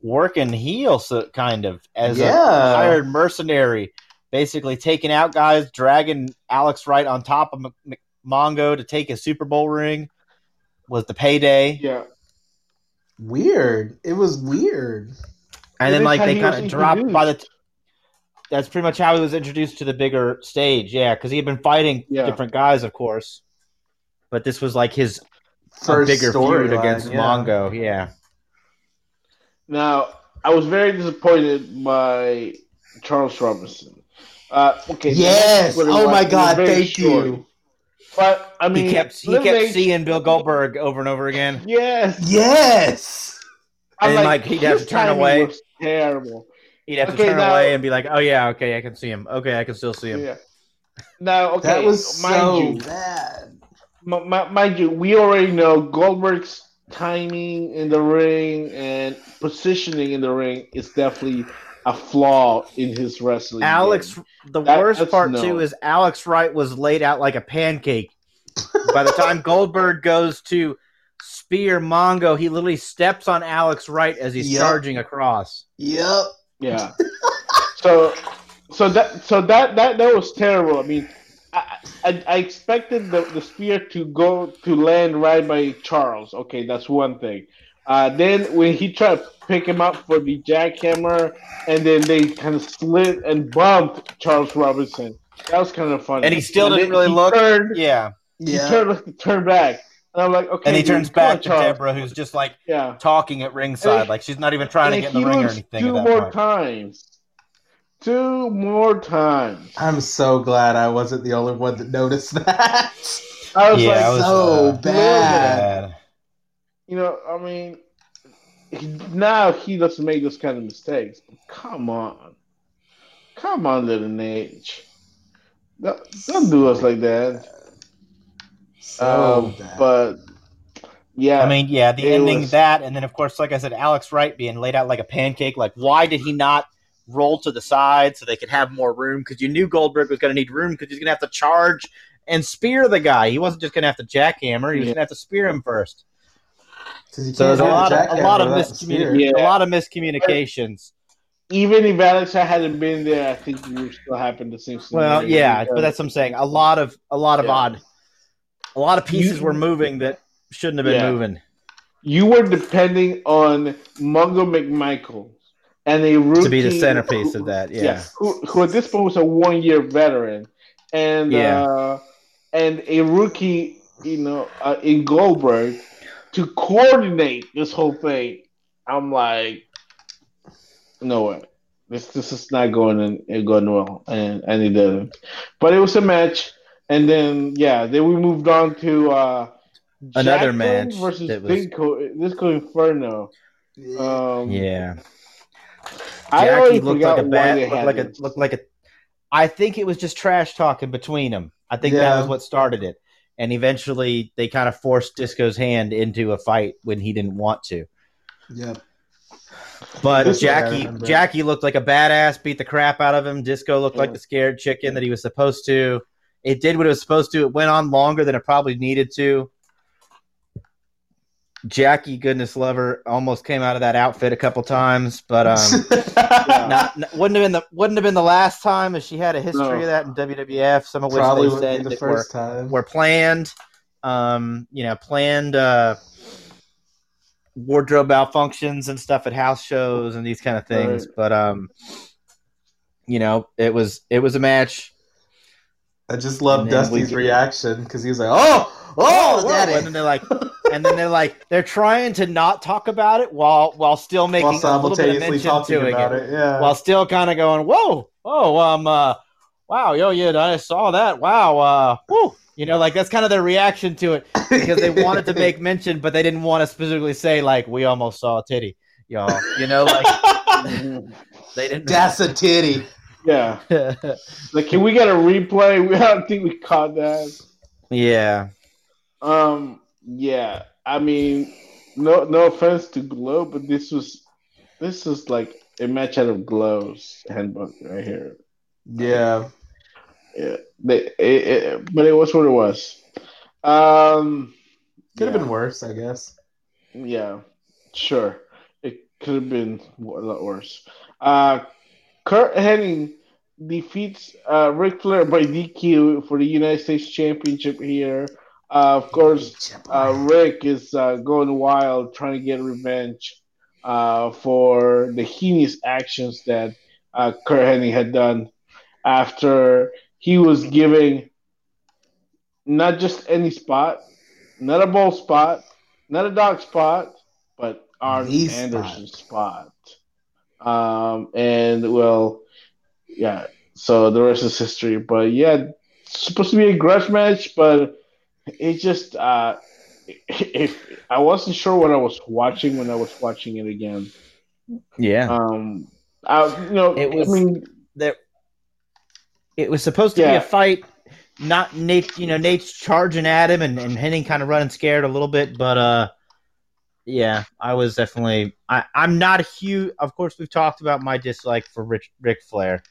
Working heel, so, kind of as a hired mercenary, basically taking out guys, dragging Alex Wright on top of M- M- Mongo to take a Super Bowl ring. was the payday, Yeah. Weird. It was weird. and It then like they he kind of dropped by the. introduced. That's pretty much how he was introduced to the bigger stage. Yeah, because he had been fighting Yeah. different guys, of course, but this was like his First bigger feud storyline, against yeah. Mongo. Yeah, Now, I was very disappointed by Charles Robinson. Uh, okay. Yes. Oh my was God. Thank short. you. But I mean, he kept he kept seeing Bill Goldberg over and over again. Yes. Yes. I'm And, like, he'd have to turn away. terrible. He'd have to turn now- away and be like, "Oh yeah, okay, I can see him. Okay, I can still see him." Yeah. Now, okay, that was mind so you, bad. m- m- mind you, we already know Goldberg's timing in the ring and positioning in the ring is definitely a flaw in his wrestling. Alex, game. the That- worst part no. too is Alex Wright was laid out like a pancake. By the time Goldberg goes to spear Mongo, he literally steps on Alex Wright as he's Yep. charging across. Yep. Yeah. so, so that so that that that was terrible. I mean, I I, I expected the, the spear to go to land right by Charles. Okay, that's one thing. Uh, then when he tried to pick him up for the jackhammer, and then they kind of slid and bumped Charles Robinson. That was kind of funny. And he still didn't really he look- Turned, Yeah, He Yeah. turned turned back, and I'm like, okay. and he dude, turns come on, back to Charles. Debra, who's just like Yeah. talking at ringside, And- like she's not even trying to get in the ring or anything. Two At that more point. times. Two more times. I'm so glad I wasn't the only one that noticed that. I was Yeah, like, I was, so uh, bad. Bad. you know, I mean, he, now he doesn't make those kind of mistakes. But come on, come on, little Nate. Don't, don't do us like that. So Um, but yeah, I mean, yeah, the ending was- that, and then of course, like I said, Alex Wright being laid out like a pancake. Like, why did he not roll to the side so they could have more room? Because you knew Goldberg was going to need room because he's going to have to charge and spear the guy. He wasn't just going to have to jackhammer; he was Yeah. going to have to spear him first. So there's a lot of a lot of without miscommunication. Yeah. A lot of miscommunications. even if Alex hadn't been there, I think we would still happen the same. Well, yeah, but that's what I'm saying. A lot of a lot of Yeah. odd, a lot of pieces You- were moving that shouldn't have been Yeah. moving. you were depending on Mongo McMichael and a rookie To be the centerpiece who- of that, yeah. who, who at this point was a one-year veteran, and Yeah. uh, and a rookie, you know, uh, in Goldberg to coordinate this whole thing. I'm like, no way. This this is not going in, in going well, and and it didn't. But it was a match, and then yeah, then we moved on to uh, Another Jackson match versus that was- Disco Disco Inferno. Um, Yeah. I Jackie already looked like a bad, looked had like a looked like a. I think it was just trash talking between them. I think that was what started it, and eventually they kind of forced Disco's hand into a fight when he didn't want to. Yep. But This is what I Jackie. Jackie looked like a badass, beat the crap out of him. Disco looked like Yeah. the scared chicken that he was supposed to. It did what it was supposed to. It went on longer than it probably needed to. Jackie, goodness lover, almost came out of that outfit a couple times, but um, not, not- wouldn't have been the wouldn't have been the last time if she had a history No. of that in WWF. Some of which Probably they said the that were, time. were planned. Um, you know, planned uh, wardrobe malfunctions and stuff at house shows and these kind of things. Right. But um, you know, it was it was a match. I just love And then we Dusty's reaction because he was like, "Oh, oh, whoa," daddy!" and then they're like, and then they're like, they're trying to not talk about it while while still making while a little bit of simultaneously mention talking to it. about it. Yeah. while still kind of going, "Whoa, oh, um, uh, wow, yo, yeah, I saw that. Wow, uh, whoo." You know, like that's kind of their reaction to it because they wanted to make mention, but they didn't want to specifically say like, "We almost saw a titty," y'all. You know, like they didn't. That's a titty. Yeah. Like, can we get a replay? We I don't think we caught that. yeah, Um, yeah. I mean, no, no offense to Glow, but this was, this is like a match out of Glow's handbook right here. Yeah. Yeah, they, it, it, but it was what it was. Um, Could have been worse, I guess. Yeah, sure. It could have been a lot worse. Uh, Curt Hennig defeats uh, Ric Flair by DQ for the United States Championship here Uh, of course, uh, Ric is uh, going wild trying to get revenge uh, for the heinous actions that uh, Curt Hennig had done after he was giving not just any spot, not a bull spot, not a dog spot, but Arn Anderson spot. Um, and well, yeah. So the rest is history. But yeah, supposed to be a grudge match, but it just uh, if I wasn't sure what I was watching when I was watching it again. Yeah. Um, I you know It was- I mean there it was supposed to be a fight not nate you know nate's charging at him and, and hennig kind of running scared a little bit but uh yeah i was definitely I, i'm not a huge of course we've talked about my dislike for rich ric flair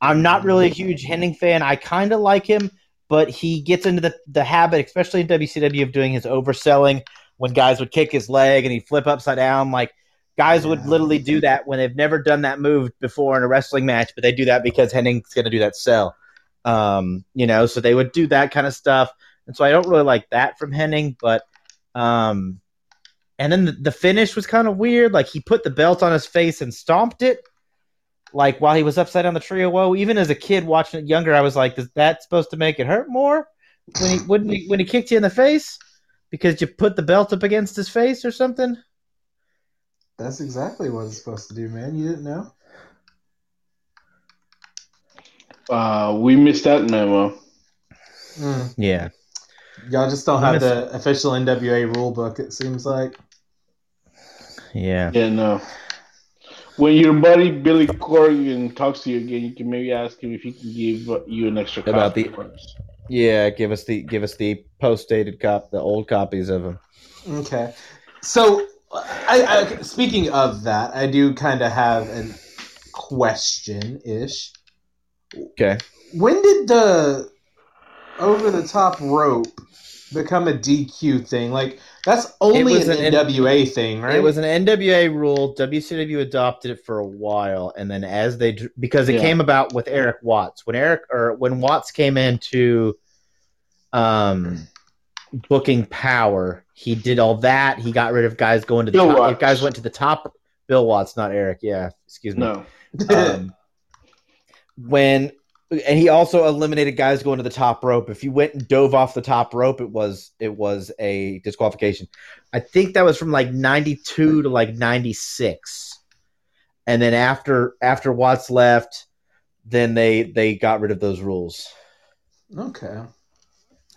i'm not really a huge hennig fan i kind of like him but he gets into the, the habit especially in wcw of doing his overselling when guys would kick his leg and he'd flip upside down like guys would literally do that when they've never done that move before in a wrestling match, but they do that because Hennig's going to do that sell. Um, you know, so they would do that kind of stuff, and so I don't really like that from Hennig. But, um, and then the, the finish was kind of weird. Like he put the belt on his face and stomped it, like while he was upside down the tree of woe. Even as a kid watching it younger, I was like, "Is that supposed to make it hurt more?" When he when he when he kicked you in the face because you put the belt up against his face or something. That's exactly what it's supposed to do, man. You didn't know? uh, we missed that memo. Mm. Yeah. Y'all just don't have the official NWA rule book, it seems like. Yeah. Yeah, no. When your buddy Billy Corgan talks to you again, you can maybe ask him if he can give you an extra About copy the- first. Yeah, give us the give us the post dated cop, the old copies of them. Okay. So, I, I speaking of that, I do kind of have a question ish. Okay. When did the over the top rope become a DQ thing? Like that's only was an, an N- NWA thing, right? It was an NWA rule. WCW adopted it for a while, and then as they because it Yeah. came about with Eric Watts when Eric or when Watts came into um booking power, he did all that. He got rid of guys going to the Bill top. Watts. Guys went to the top. Bill Watts, not Eric. Yeah, excuse me. No. um, when and he also eliminated guys going to the top rope. If you went and dove off the top rope, it was it was a disqualification. I think that was from like ninety two to like ninety six, and then after after Watts left, then they they got rid of those rules okay.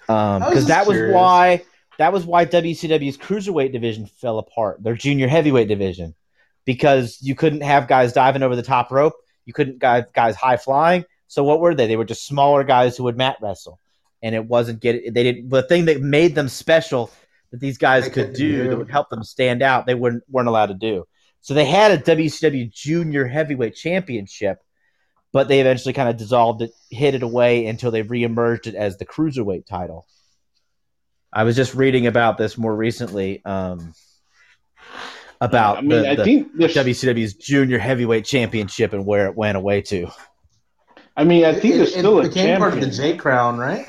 Um, because was just that was why that was why WCW's cruiserweight division fell apart. Their junior heavyweight division, because you couldn't have guys diving over the top rope. You couldn't guys guys high flying. So what were they? They were just smaller guys who would mat wrestle, and it wasn't get. They didn't. The thing that made them special that these guys could do do. that would help them stand out. They weren't weren't allowed to do. So they had a WCW Junior Heavyweight Championship, but they eventually kind of dissolved it, hid it away until they reemerged it as the cruiserweight title. I was just reading about this more recently, um, about I mean, the, I the think there's, WCW's Junior Heavyweight Championship and where it went away to. I mean, I think it, there's it still a became champion. part of the J Crown, right?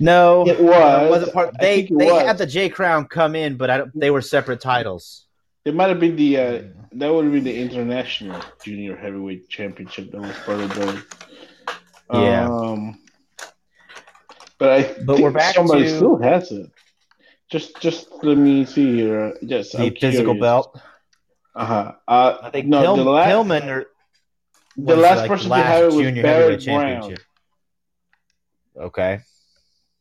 No, It uh, was. wasn't part. They it they was. had the J Crown come in, but I don't, they were separate titles. It might have been the uh, that would have been the international junior heavyweight championship that was part of the. Yeah. Um, but I But think we're back somebody to- still has it. Just just let me see here. Just The physical belt. Uh-huh. Uh I think no, Pil- the last Pillman or the last like, person last to have it was junior Barry Brown. championship. Okay.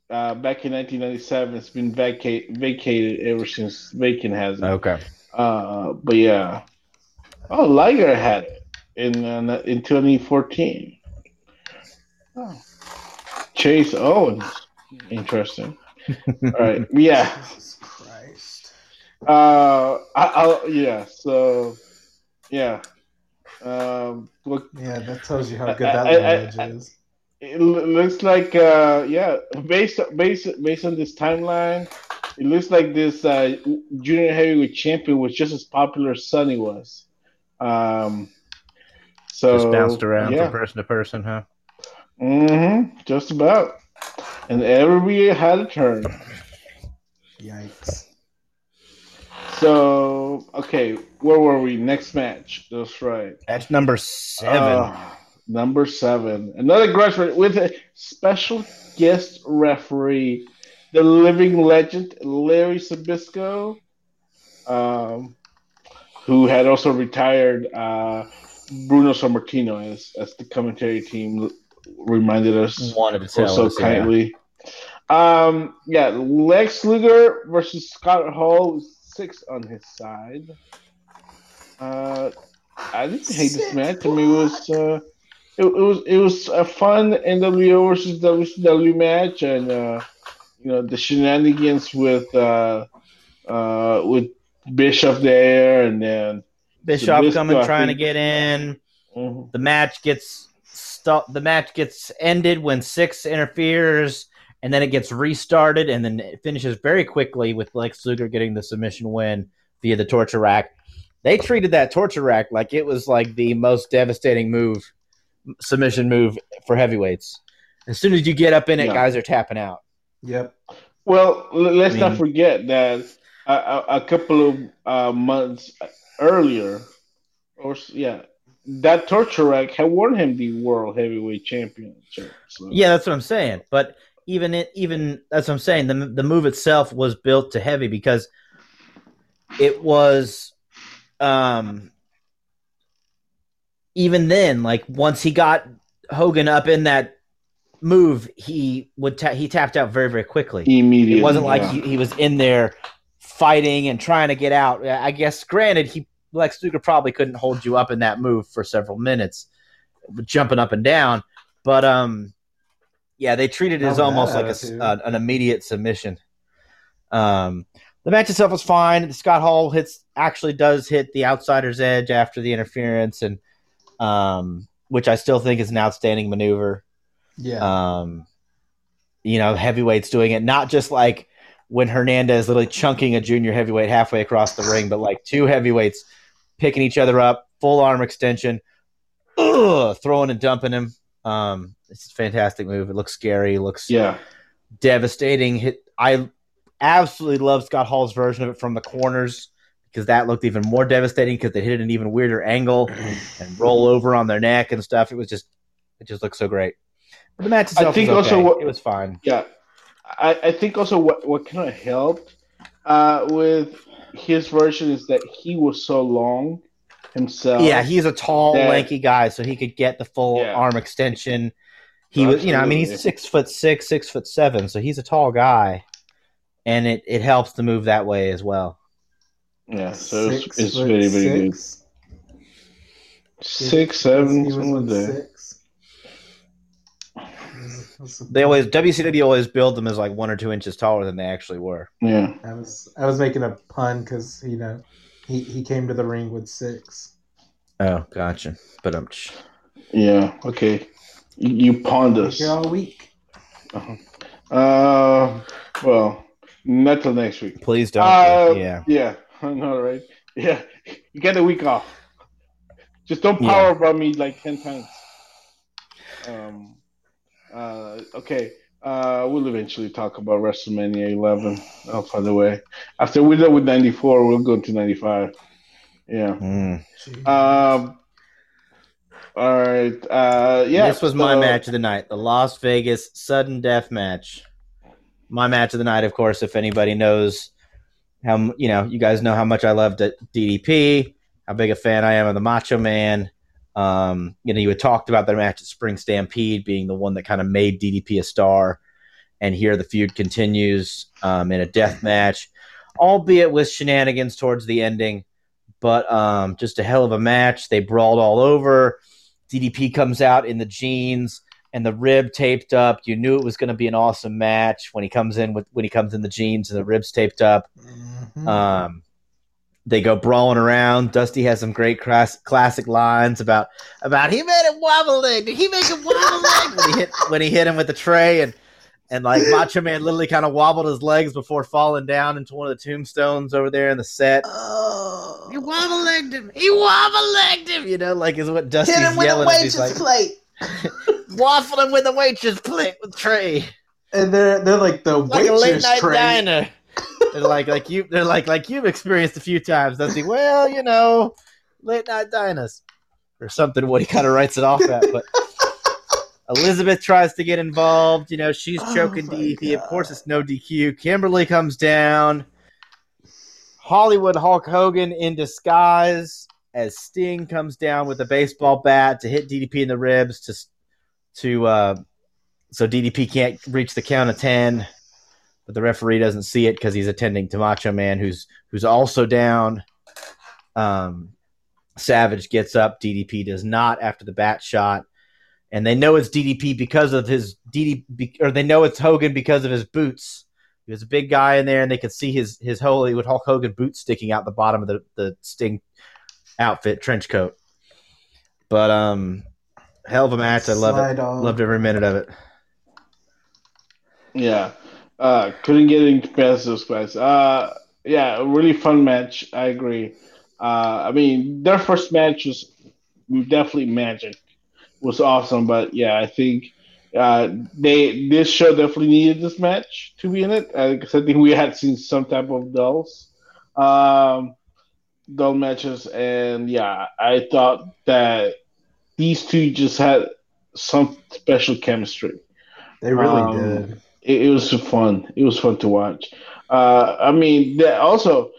Uh, back in 1997, it's been vacate, vacated ever since Vacant has it. Okay. Uh, but yeah. Oh, Liger had it in uh, in 2014. Oh. Chase Owens. Interesting. All right. Yeah. Jesus Christ. Uh, I, I'll, yeah. So, yeah. Um, look, Yeah, that tells you how good I- that I- I- lineage I- is. it looks like uh, yeah. Based based based on this timeline, it looks like this uh, junior heavyweight champion was just as popular as Sonny was. Um, so Just bounced around Yeah. from person to person, huh? Mm-hmm. Just about. and everybody had a turn. Yikes. So okay, where were we? Next match. That's right. Match number seven. Uh, number seven. Another grudge match with a special guest referee, the living legend Larry Zbyszko, um, who had also retired. Uh, Bruno Sammartino, as as the commentary team reminded us Wanted to tell so us, yeah. kindly. Um, yeah, Lex Luger versus Scott Hall with Syxx on his side. Uh, I didn't hate this match. I mean, it was uh, it, it was it was a fun NWO versus WCW match, and uh, you know the shenanigans with uh, uh, with Bischoff there, and then Bischoff Zbyszko, coming trying to get in. mhm. The match gets stu- The match gets ended when six interferes, and then it gets restarted, and then it finishes very quickly with Lex Luger getting the submission win via the torture rack. They treated that torture rack like it was like the most devastating move, submission move for heavyweights. As soon as you get up in it, Yeah. guys are tapping out. Yep. Well, let's I not forget that a, a, a couple of uh, months earlier, or yeah, that torture rack had won him the world heavyweight championship. So. Yeah, that's what I'm saying. But even it, even that's what I'm saying. The the move itself was built to heavy because it was, um, even then, like once he got Hogan up in that move, he would ta- he tapped out very very quickly. immediately. It wasn't like yeah. he, he was in there fighting and trying to get out. I guess, granted, he Lex Luger probably couldn't hold you up in that move for several minutes, jumping up and down. But um, yeah, they treated it as almost like a uh, an immediate submission. Um, the match itself was fine. Scott Hall hits actually does hit the outsider's edge after the interference, and um, which I still think is an outstanding maneuver Yeah. um, you know, heavyweights doing it, not just like when Hernandez literally chunking a junior heavyweight halfway across the ring, but like two heavyweights picking each other up, full arm extension, ugh, throwing and dumping him. Um, it's a fantastic move. It looks scary, looks yeah, devastating. Hit. I absolutely love Scott Hall's version of it from the corners because that looked even more devastating because they hit it an even weirder angle and roll over on their neck and stuff. It was just, it just looked so great. But the match itself think was also what- it was fine. yeah. I, I think also what what kind of helped uh, with his version is that he was so long himself. Yeah, he's a tall, that- lanky guy, so he could get the full Yeah. arm extension. He was, you know, I mean, he's six foot six, six foot seven, so he's a tall guy, and it it helps to move that way as well. yeah. So it's, Six it's foot very very six. good. Six, seven, He was something with like that. six. They always WCW always build them as like one or two inches taller than they actually were. Yeah. I was I was making a pun because you know he, he came to the ring with six. Oh, gotcha. But um, Yeah. Okay. You, you pawned us. Here all week. Uh-huh. Uh, well, not till next week. please don't. Uh, yeah, Yeah. I know, right? Yeah. You get a week off. Just don't Yeah. power bomb me like ten times. Um. Uh. Okay. Uh. We'll eventually talk about WrestleMania 11. I'll find a way. After we're done with 94, we'll go to 95. Yeah. Mm. Um. All right. Uh. Yeah. this was my match of the night, the Las Vegas sudden death match. My match of the night, of course, if anybody knows how you know, you guys know how much I loved DDP, how big a fan I am of the Macho Man. Um, you know, you had talked about the match at Spring Stampede being the one that kind of made DDP a star, and here the feud continues um, in a death match, albeit with shenanigans towards the ending. But um, just a hell of a match. They brawled all over. DDP comes out in the jeans and the rib taped up. You knew it was going to be an awesome match when he comes in with when he comes in the jeans and the ribs taped up. Mhm. Um, they go brawling around. Dusty has some great class, classic lines about about he made it wobble leg. Did he make it wobble leg when he hit when he hit him with the tray and and like Macho Man literally kind of wobbled his legs before falling down into one of the tombstones over there in the set. oh. He wobble legged him. He wobble legged him. You know, like is what Dusty's Hit him with a yelling. as waitress like, plate. waffling with a waitress plate with tray. and they're they're like the like waitress late night train. diner. they're like like you. They're like like you've experienced a few times, doesn't he? Well, you know, late night diners or something. What he kind of writes it off at, but. Elizabeth tries to get involved. You know, she's Oh choking DDP. Of course, it's no DQ. Kimberly comes down. Hollywood Hulk Hogan in disguise as Sting comes down with a baseball bat to hit DDP in the ribs to to uh, so DDP can't reach the count of ten, but the referee doesn't see it because he's attending to Macho Man, who's who's also down. Um, Savage gets up. DDP does not after the bat shot, and they know it's DDP because of his DDP, or they know it's Hogan because of his boots. He was a big guy in there, and they could see his his Hollywood Hulk Hogan boots sticking out the bottom of the the Sting outfit trench coat. But um, hell of a match. I love it. Slide on. Loved every minute of it. Yeah. Uh, couldn't get any competitors, guys. Uh, yeah, a really fun match. I agree. Uh, I mean, their first match was we definitely magic. Was awesome, but yeah, I think uh, they this show definitely needed this match to be in it I think we had seen some type of dulls, um, dull matches, and yeah, I thought that these two just had some special chemistry They really Um, did. it, it was fun. It was fun to watch. Uh, I mean, that also,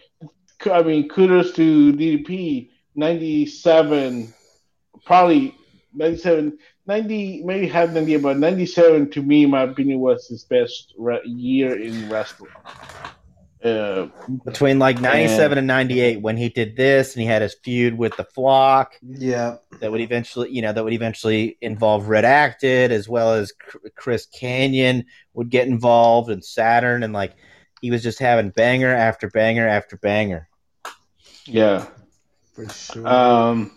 I mean, kudos to DDP. Ninety-seven, probably 97, 90, maybe have an idea, but ninety-seven to me, in my opinion, was his best re- year in wrestling. Uh, Between like 97 and 98, when he did this and he had his feud with the flock, Yeah. that would eventually, you know, that would eventually involve Red Acted as well as Chris Kanyon would get involved and Saturn and like he was just having banger after banger after banger. yeah. For sure. Um,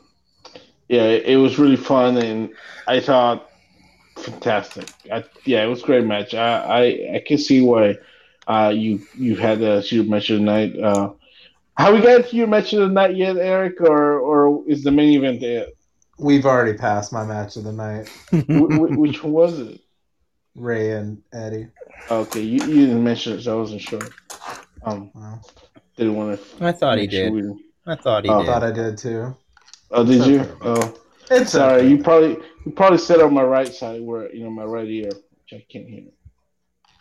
yeah, it was really fun, and I thought fantastic. I, yeah, it was a great match. I, I, I can see why uh, you you had a your match of the night. Uh, have we got to your match of the night yet, Eric, or or is the main event there? We've already passed my match of the night. Wh- wh- which one was it? Rey and Eddie. Okay, you, you didn't mention it, so I wasn't sure. Um, Wow. didn't want to. I thought he did. I thought he Oh. I did. thought I did too. Oh, did you? Oh, It's sorry. okay. You probably you probably sat on my right side, where you know my right ear, which I can't hear.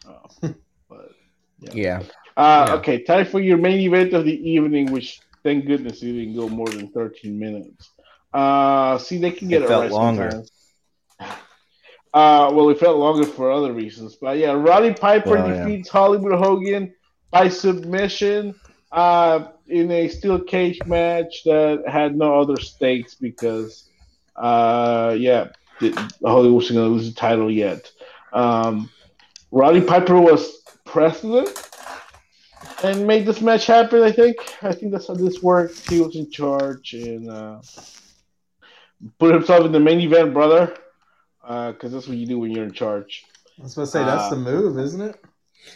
Oh, but Yeah. Uh, Yeah. Okay, time for your main event of the evening, which thank goodness it didn't go more than 13 minutes. Uh, see, they can get It it, felt right longer. sometimes. Uh, well, it felt longer for other reasons, but yeah, Roddy Piper Well, yeah. defeats Hollywood Hogan by submission uh, in a steel cage match that had no other stakes because, uh, yeah, the, Hollywood wasn't going to lose the title yet. Um, Roddy Piper was president and made this match happen. I think. I think that's how this worked. He was in charge and uh, put himself in the main event, brother. Because that's what you do when you're in charge. I was supposed to say that's Uh, the move, isn't it?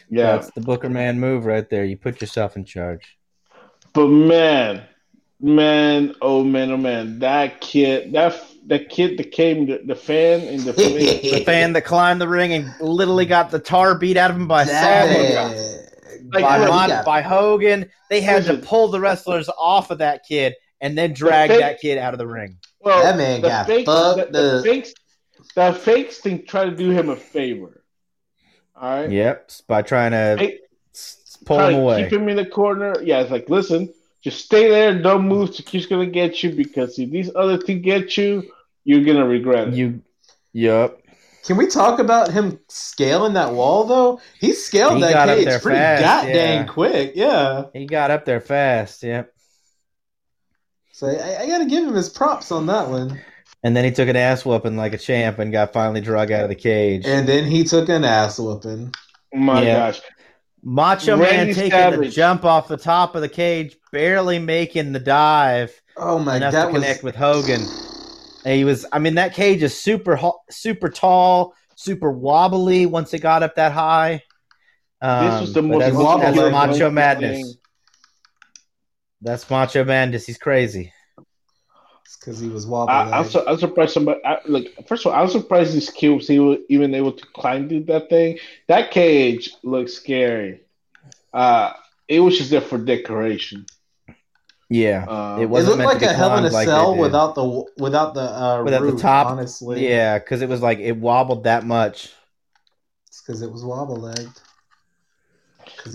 Yeah, That's the Booker man move right there. You put yourself in charge. But man, man, oh man, oh man, that kid, that that kid that came, the, the fan in the The fan that climbed the ring and literally got the tar beat out of him by Sawhooker. Like, by, Mon- by Hogan. They had to pull the wrestlers off of that kid and then drag fake- that kid out of the ring. well, That man the got fakes, fucked the, the up. fakes, the fakes thing try to do him a favor. All right. Yep, by trying to Hey, s- pull him away. Keep him in the corner. Yeah, it's like, listen, just stay there, don't move. He's gonna get you because if these other two get you, you're gonna regret it. You, yep. Can we talk about him scaling that wall though? He scaled He that cage there pretty fast, goddamn yeah. quick. Yeah. He got up there fast. Yep. So I, I got to give him his props on that one. And then he took an ass whooping like a champ and got finally drug out of the cage. And then he took an ass whooping. oh my Yeah. gosh. Macho Randy Man taking the jump off the top of the cage, barely making the dive Oh my, enough that to was connect with Hogan. And he was, I mean, that cage is super, ho- super tall, super wobbly once it got up that high. Um, This was the most that's, wobbly that's thing. Macho Madness. thing. That's Macho Madness. He's crazy. Because he was wobbly. I, I'm, su- I'm surprised somebody. I, like, first of all, I'm surprised this he was even able to climb through that thing. That cage looks scary. Uh, it was just there for decoration. Yeah, Um, it it wasn't looked meant like to be a hell in a like cell without the without the uh, Without the top. Honestly, Yeah, because it was like it wobbled that much. it's because it was wobble legged.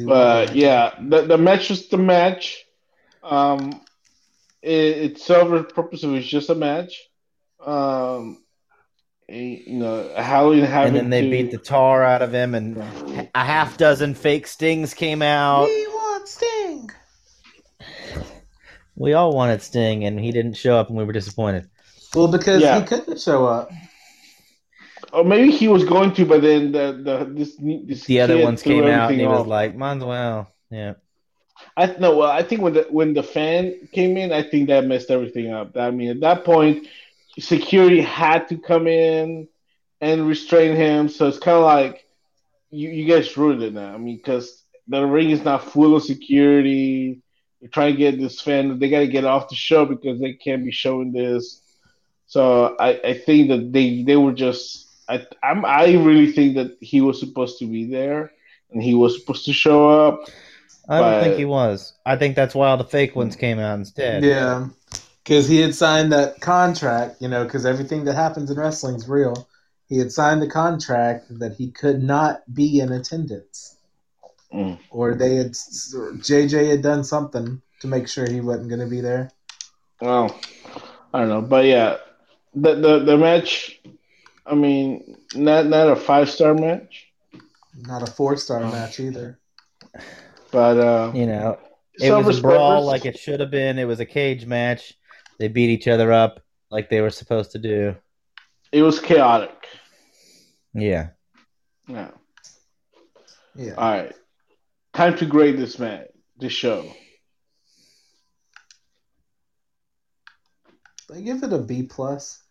But yeah, the the match was the match. Um, it, it served the purpose. It was just a match. Um, a- you know, Halloween having and then they to, beat the tar out of him, and a half dozen fake stings came out. we want Sting. We all wanted Sting, and he didn't show up, and we were disappointed. Well, because Yeah. he couldn't show up. or maybe he was going to, but then the the this this The other ones came out, and he everything was like, "Might as well." Yeah, I no, well, I think when the when the fan came in, I think that messed everything up. I mean, at that point, security had to come in and restrain him. So it's kind of like you you guys ruined it now. I mean, because the ring is not full of security. You're trying to get this fan. They got to get off the show because they can't be showing this. So I, I think that they they were just. I I'm, I really think that he was supposed to be there and he was supposed to show up. I don't But- think he was. I think that's why all the fake ones came out instead. Yeah, because he had signed that contract. You know, because everything that happens in wrestling is real. He had signed the contract that he could not be in attendance, Mm. or they had or JJ had done something to make sure he wasn't going to be there. Well, I don't know, but yeah, the the, the match. I mean, not not a five star match, Not a four star Oh. match either. but uh, You know, it was a brawl respecters- like it should have been. It was a cage match. They beat each other up like they were supposed to do. it was chaotic. Yeah. Yeah. Yeah. All right, time to grade this match, this show. I give it a B plus.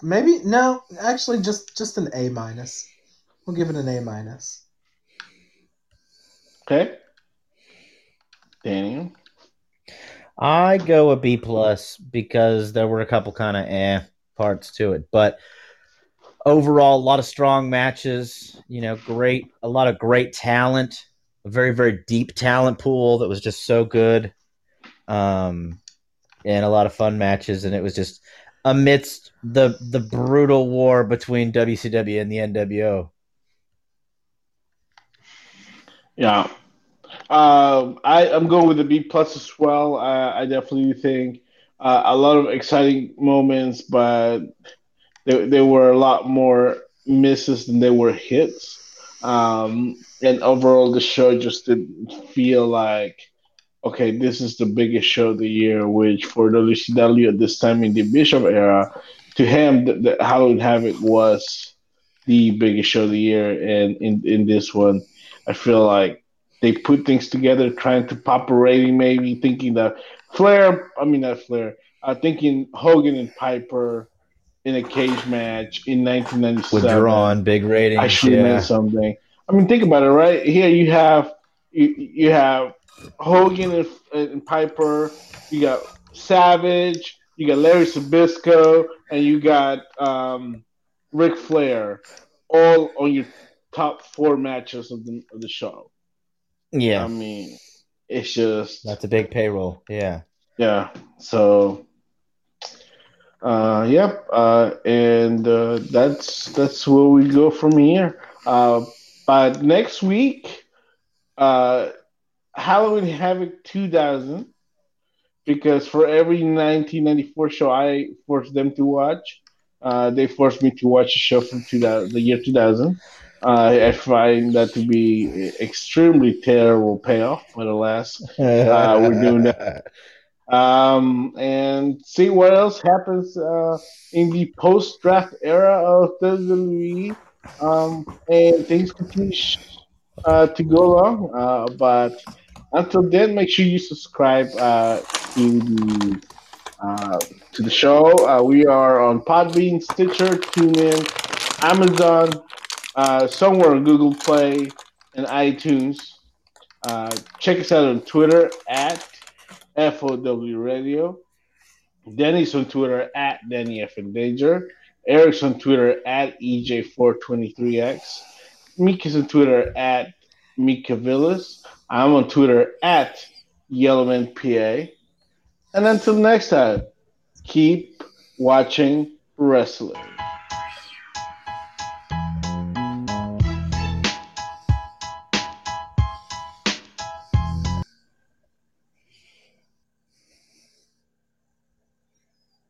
Maybe no, actually, just just an A minus. We'll give it an A minus. Okay, Daniel. I go a B plus because there were a couple kind of eh parts to it, but overall, a lot of strong matches. You know, great, a lot of great talent, a very very deep talent pool that was just so good, um, and a lot of fun matches. And it was just amidst the the brutal war between WCW and the NWO. Yeah. Um, I, I'm going with a B plus as well. Uh, I definitely think uh, a lot of exciting moments, but there, there were a lot more misses than there were hits. Um, and overall, the show just didn't feel like, okay, this is the biggest show of the year, which for WCW at this time in the Bischoff era, to him, the, the Halloween Havoc was the biggest show of the year. And in, in this one, I feel like they put things together, trying to pop a rating, maybe thinking that Flair, I mean not Flair, uh, thinking Hogan and Piper in a cage match in 1997 With drawn big ratings, I should have yeah. something. I mean, think about it, right? Here you have you, you have Hogan and, and Piper, you got Savage, you got Larry Zbyszko, and you got um, Ric Flair, all on your top four matches of the of the show. Yeah. I mean, it's just That's a big payroll. Yeah. yeah. So, uh, yep. Uh, and uh, that's that's where we go from here. Uh, but next week, uh, Halloween Havoc 2000, because for every 1994 show I forced them to watch, uh, they forced me to watch a show from 2000, the year 2000. Uh, I find that to be extremely terrible payoff, but alas, Uh, we're doing that. um, and see what else happens uh, in the post draft era of WWE. Um, and things continue uh, to go along. Uh, but until then, make sure you subscribe uh, to the uh, to the show. Uh, we are on Podbean, Stitcher, TuneIn, Amazon, uh, somewhere on Google Play and iTunes. Uh, check us out on Twitter at FOW Radio. Denny's on Twitter at Danny F and Danger. Eric's on Twitter at EJ423X. Mika's on Twitter at Mika Villas. I'm on Twitter at Yellowman PA. And until next time, keep watching wrestling.